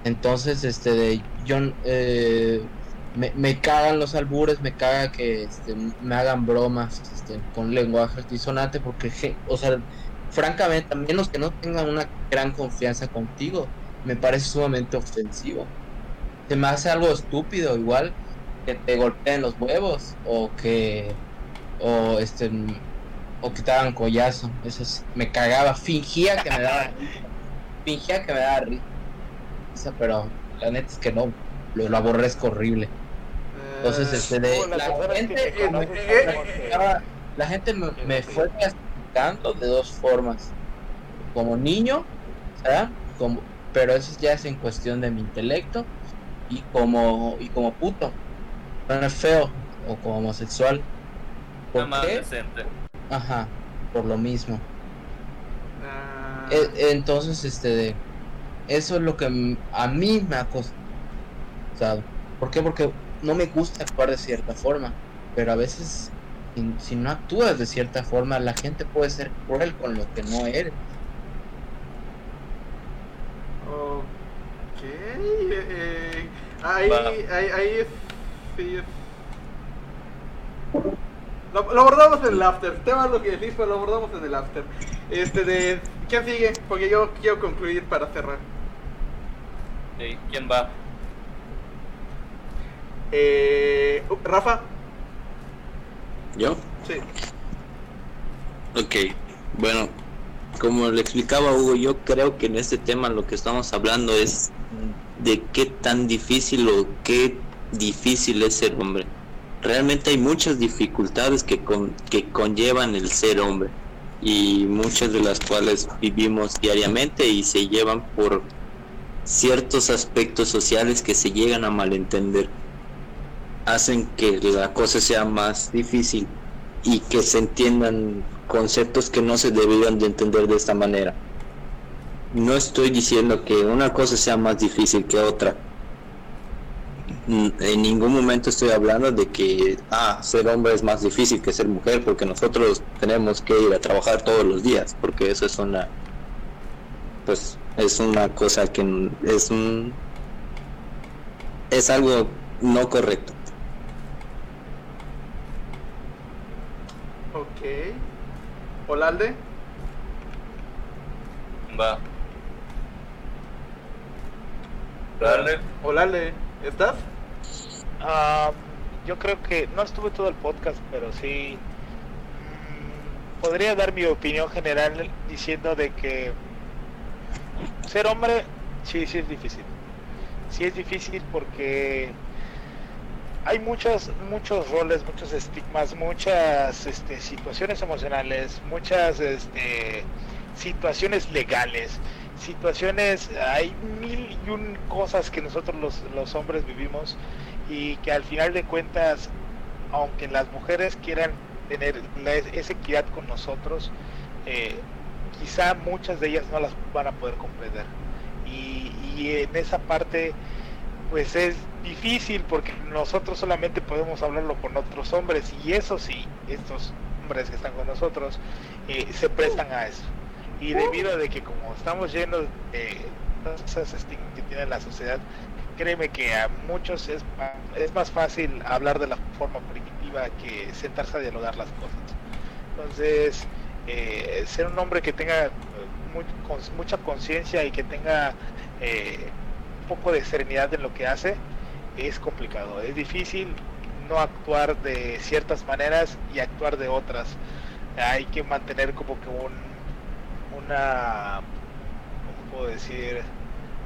Entonces, este, de, yo, eh, me, me cagan los albures, me caga que este, me hagan bromas este, con lenguaje disonante, porque, o sea, francamente, a menos que no tengan una gran confianza contigo, me parece sumamente ofensivo. Se me hace algo estúpido, igual que te golpeen los huevos o que o este o que te hagan collazo. Eso sí, me cagaba. Fingía que me daba fingía que me daba risa pero la neta es que no. Lo, lo aborrezco horrible. Entonces Eh, este de la que gente te me- la gente me, me fue castigando de dos formas. Como niño ¿verdad? como pero eso ya es en cuestión de mi intelecto y como y como puto no es feo o como homosexual ¿Por qué? Ajá, por lo mismo. ah, E- entonces, este, eso es lo que a mí me ha costado. ¿Por qué? Porque no me gusta actuar de cierta forma, pero a veces, si, si no actúas de cierta forma, la gente puede ser cruel con lo que no eres. Ok. eh, eh, ahí, ahí, ahí. Sí, lo abordamos en el after. Tema lo que decís, pero lo abordamos en el after. Este de. ¿Quién sigue? Porque yo quiero concluir para cerrar. Sí, ¿Quién va? Eh, uh, Rafa. ¿Yo? Sí. Ok, bueno, como le explicaba Hugo, yo creo que en este tema lo que estamos hablando es de qué tan difícil o qué difícil es ser hombre. Realmente hay muchas dificultades que, con- que conllevan el ser hombre y muchas de las cuales vivimos diariamente y se llevan por ciertos aspectos sociales que se llegan a malentender. Hacen que la cosa sea más difícil y que se entiendan conceptos que no se deberían de entender de esta manera. No estoy diciendo que una cosa sea más difícil que otra. Mm, En ningún momento estoy hablando de que ah, ser hombre es más difícil que ser mujer porque nosotros tenemos que ir a trabajar todos los días, porque eso es una pues es una cosa que es un es algo no correcto. Ok. Olalde. Va. Dale. Olalde. ¿Estás? Ah, yo creo que no estuve todo el podcast, pero sí mm, podría dar mi opinión general diciendo de que ser hombre sí, sí es difícil. Sí es difícil porque hay muchos, muchos roles, muchos estigmas, muchas este, situaciones emocionales, muchas este, situaciones legales, situaciones, hay mil y un cosas que nosotros los, los hombres vivimos y que al final de cuentas, aunque las mujeres quieran tener la- esa equidad con nosotros, eh, quizá muchas de ellas no las van a poder comprender. Y, y en esa parte, pues es difícil porque nosotros solamente podemos hablarlo con otros hombres y eso sí, estos hombres que están con nosotros eh, se prestan a eso. Y debido a que como estamos llenos de estigmas que tiene la sociedad, créeme que a muchos es, es más fácil hablar de la forma primitiva que sentarse a dialogar las cosas. Entonces, eh, ser un hombre que tenga eh, mucha conciencia y que tenga eh, un poco de serenidad en lo que hace es complicado, es difícil no actuar de ciertas maneras y actuar de otras. Hay que mantener como que un una ¿cómo puedo decir?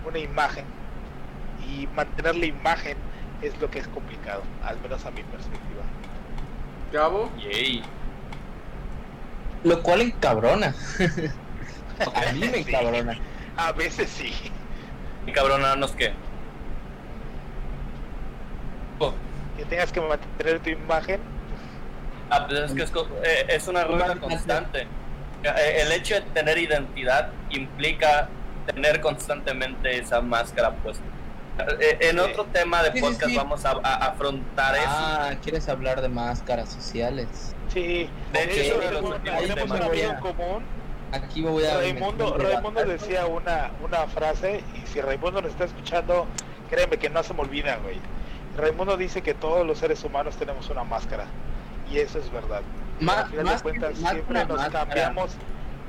una imagen y mantener la imagen es lo que es complicado, al menos a mi perspectiva. Gabo, Yay. Lo cual encabrona. A mí me Sí. encabrona. A veces sí. Y cabronarnos qué. Oh, Que tengas que mantener tu imagen. ah, pues es que es, eh, es una rueda constante. Eh, El hecho de tener identidad implica tener constantemente esa máscara puesta. Eh, En Sí. otro tema de Sí, sí, podcast sí. vamos a, a afrontar eso. Ah, ¿quieres hablar de máscaras sociales? Sí, De hecho, tenemos- últimos tenemos temas. un amigo en común. Aquí me voy a... Raimundo, Raimundo decía una, una frase y si Raimundo nos está escuchando, créeme que no se me olvida, güey. Raimundo dice que todos los seres humanos tenemos una máscara y eso es verdad. Al final más de cuentas más siempre nos máscara. cambiamos,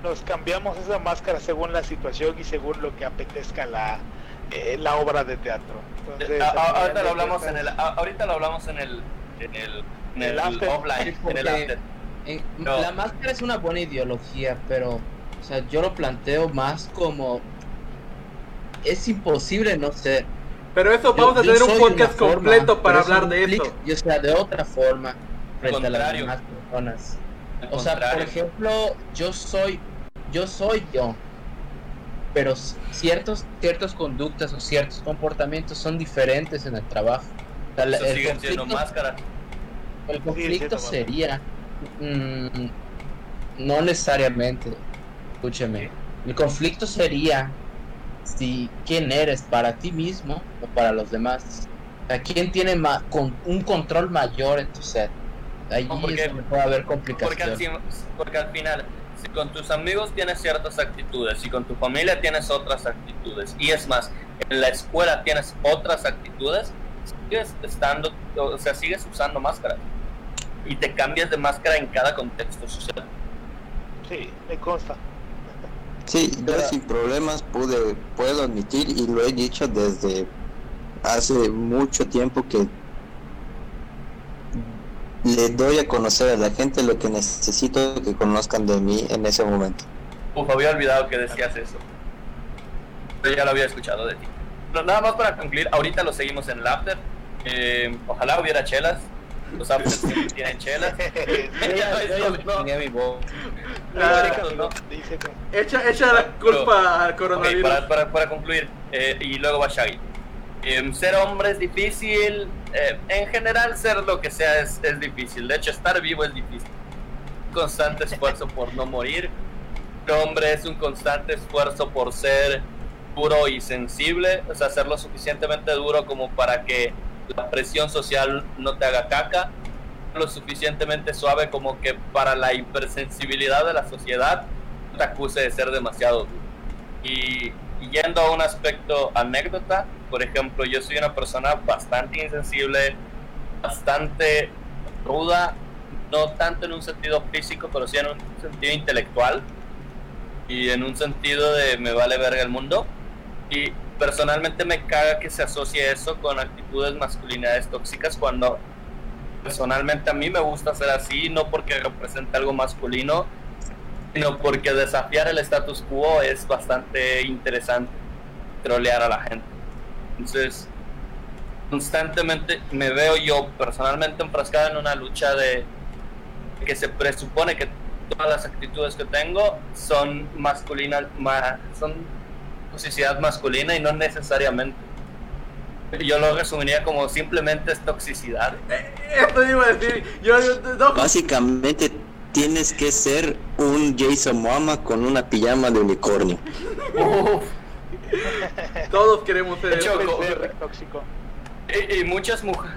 nos cambiamos esa máscara según la situación y según lo que apetezca la, eh, la obra de teatro. Entonces, A- a- final ahorita lo hablamos en cuentas- el a- ahorita lo hablamos en el en el, en El el after. offline en el after Eh, No. La máscara es una buena ideología, pero o sea, yo lo planteo más como es imposible no ser. pero eso Yo- vamos a yo tener un podcast forma, completo para pero eso hablar de eso. y, o sea, de otra forma frente a las contrario. Personas. al O sea, por ejemplo, yo soy yo soy yo, pero ciertos ciertas conductas o ciertos comportamientos son diferentes en el trabajo. O sea, la- Eso el siendo conflicto- El conflicto sería mm, no necesariamente, escúcheme. El conflicto sería si quién eres para ti mismo o para los demás. O sea, quién tiene ma- con un control mayor en tu ser. No, porque- es donde puede haber porque al, complicaciones. porque al final si con tus amigos tienes ciertas actitudes y con tu familia tienes otras actitudes y es más en la escuela tienes otras actitudes sigues estando o sea sigues usando máscaras y te cambias de máscara en cada contexto social Sí, me consta. Sí, yo sin problemas pude, puedo admitir y lo he dicho desde hace mucho tiempo que le doy a conocer a la gente lo que necesito que conozcan de mí en ese momento. Uf, había olvidado que decías eso. Pero ya lo había escuchado de ti. Pero nada más para concluir, ahorita lo seguimos en el after. Eh, ojalá hubiera chelas. Los afters siempre tienen chelas. Yo yo No, chingué mi voz. Ah, Echa, echa la culpa al coronavirus. para, para, para concluir, eh, y luego va Shaggy. Em, ser hombre es difícil. eh, en general, ser lo que sea es, es difícil. De hecho, estar vivo es difícil. Constante esfuerzo por no morir. Ser hombre es un constante esfuerzo por ser duro y sensible. O sea, ser lo suficientemente duro como para que la presión social no te haga caca. Lo suficientemente suave como que para la hipersensibilidad de la sociedad no te acuse de ser demasiado duro. Y, yendo a un aspecto anécdota, por ejemplo, yo soy una persona bastante insensible, bastante ruda, no tanto en un sentido físico, pero sí en un sentido intelectual y en un sentido de me vale verga el mundo. Y personalmente me caga que se asocie eso con actitudes masculinidades tóxicas cuando personalmente a mí me gusta ser así, no porque represente algo masculino, sino porque desafiar el status quo es bastante interesante, trolear a la gente. Entonces, constantemente me veo yo personalmente enfrascado en una lucha de que se presupone que todas las actitudes que tengo son masculinas, ma- son toxicidad masculina y no necesariamente. Yo lo resumiría como simplemente es toxicidad. Esto iba a decir. Yo, yo- no, Básicamente tienes que ser un Jason Momoa con una pijama de unicornio. Todos queremos ser De hecho, eso. co- Ser tóxico. Y, y muchas mujeres.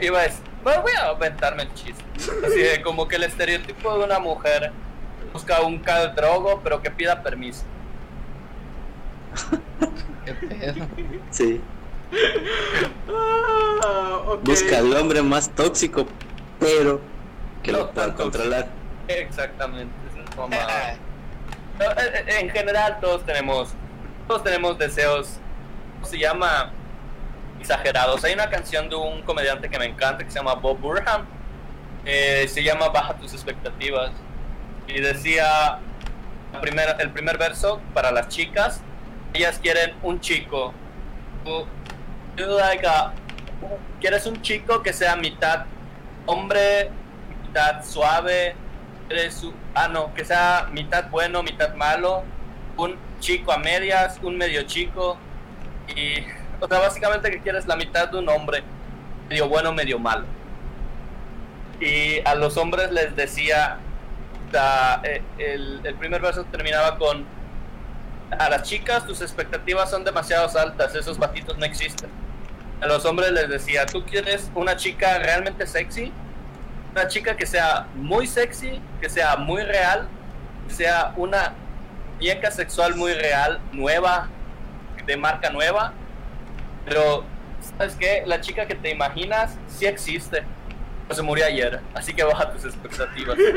Iba a decir, bueno, voy a aventarme el chiste. Así de como que el estereotipo de una mujer busca un drogo, pero que pida permiso. ¿Qué pedo? Sí. Ah. Busca al hombre más tóxico, pero que No lo pueda controlar. Exactamente. eh, eh, En general todos tenemos, todos tenemos deseos, ¿cómo se llama? Exagerados. Hay una canción de un comediante que me encanta que se llama Bob Burham. eh, se llama Baja tus expectativas. Y decía el primer verso para las chicas. Ellas quieren un chico. Quieres un chico que sea mitad hombre, mitad suave, ah no, que sea mitad bueno, mitad malo, un chico a medias, un medio chico y o básicamente que quieres la mitad de un hombre, medio bueno, medio malo. Y a los hombres les decía, eh, el, el primer verso terminaba con, a las chicas tus expectativas son demasiado altas, esos batitos no existen. A los hombres les decía, tú quieres una chica realmente sexy, una chica que sea muy sexy, que sea muy real, que sea una muñeca sexual muy real, nueva, de marca nueva, pero ¿sabes qué? La chica que te imaginas sí existe, pero se murió ayer, así que baja tus expectativas.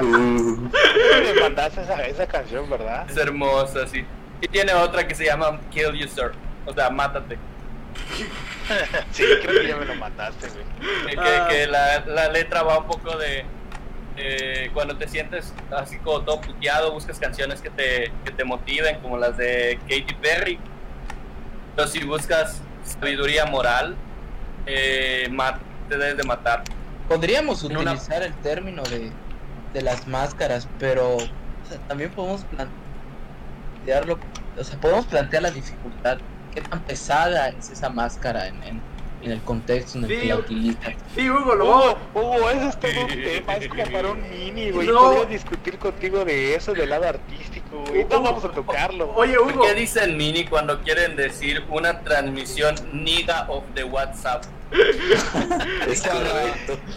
Uh, Me mandaste esa, esa canción, ¿verdad? Es hermosa, sí. Y tiene otra que se llama Kill You Sir, o sea, mátate. Sí, creo que ya me lo mandaste, güey. Que, Ah. que la, la letra va un poco de eh, cuando te sientes así como todo puteado, buscas canciones que te, que te motiven, como las de Katy Perry. Pero si buscas sabiduría moral, eh, te debes de matar. Podríamos En una- utilizar el término de, de las máscaras, pero o sea, también podemos plantearlo, o sea, podemos plantear la dificultad. ¿Qué tan pesada es esa máscara en, en, en el contexto en el Sí, que la utilizan? Sí, Hugo, lo. Hugo, Hugo, eso es todo un tema, es como para un mini, güey. No. Podría discutir contigo de eso, del lado artístico, güey. No vamos a tocarlo. Oye, Hugo. ¿Qué dicen mini cuando quieren decir una transmisión niga of the WhatsApp? es.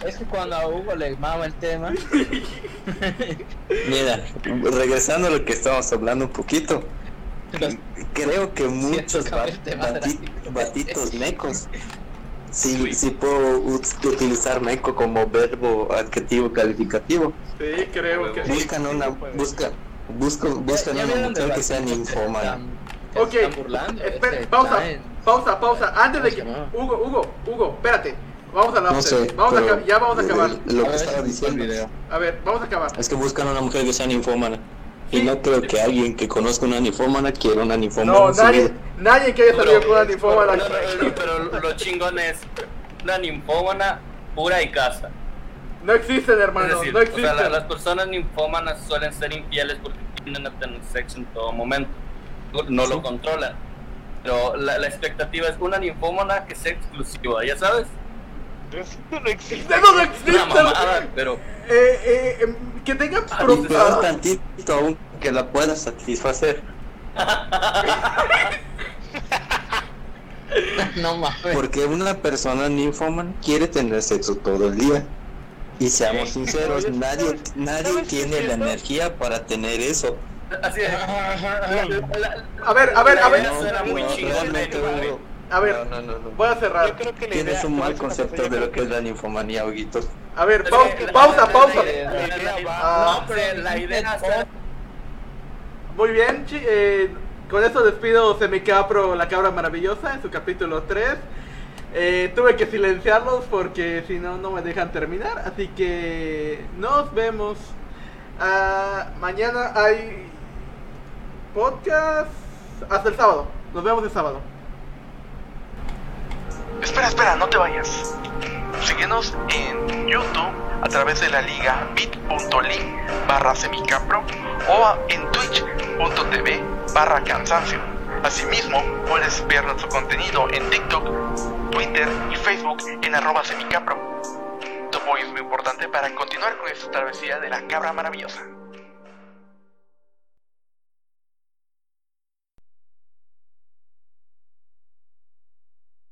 Es que cuando a Hugo le mama el tema, Mira, regresando a lo que estábamos hablando un poquito, los- creo que muchos batitos mecos, sí, Sí. sí puedo ut- utilizar meco como verbo adjetivo calificativo. Sí, creo que sí. Buscan una, buscan, buscan, buscan ya una mujer que sea ninfómana. Ok, se están burlando, espera, ese pausa, pausa, pausa. Antes de ¿Cómo que. Hugo, Hugo, Hugo, espérate. Vamos a la No sé, vamos a Ya vamos a acabar. Lo que estaba diciendo video. A ver, vamos a acabar. es que buscan una mujer que sea ninfómana. Y no creo que alguien que conozca una ninfómana quiera una ninfómana No, nadie, nadie que haya salido con una pero, ninfómana. no, no, no, pero lo chingón es una ninfómana pura y casa. No existen, hermano, decir, no o sea, existen. la- las personas ninfómanas suelen ser infieles porque tienden a tener sexo en todo momento. No, no lo controlan. Pero la, la expectativa es una ninfómana que sea exclusiva, ya sabes. Eso no existe. Eso no existe. mamada, pero Eh, eh, em, que tengan Ah, pro- Y peor ah, tantito aún que la pueda satisfacer. No mames. Porque una persona ninfómana quiere tener sexo todo el día. Y seamos sinceros, nadie, ¿sabes- nadie tiene la energía para tener eso. así es. La- A ver, a ver, a ver. No, chingona, realmente, A ver, no, no, no, no. voy a cerrar. Yo creo que la Tienes idea- un mal concepto de lo que es la ninfomanía, Huguitos. A ver, la- pausa, la- pausa. la- Ah, pero la idea es Muy bien, chi- eh, con eso despido Semicapro, la cabra maravillosa, en su capítulo 3. Eh, tuve que silenciarlos porque si no, no me dejan terminar. Así que nos vemos. Ah, mañana hay podcast. Hasta el sábado. Nos vemos el sábado. Espera, espera, no te vayas. Síguenos en YouTube a través de la liga bit.ly barra semicapro o en twitch.tv barra cansancio. Asimismo, puedes ver nuestro contenido en TikTok, Twitter y Facebook en arroba semicapro. Tu es muy importante para continuar con esta travesía de la cabra maravillosa.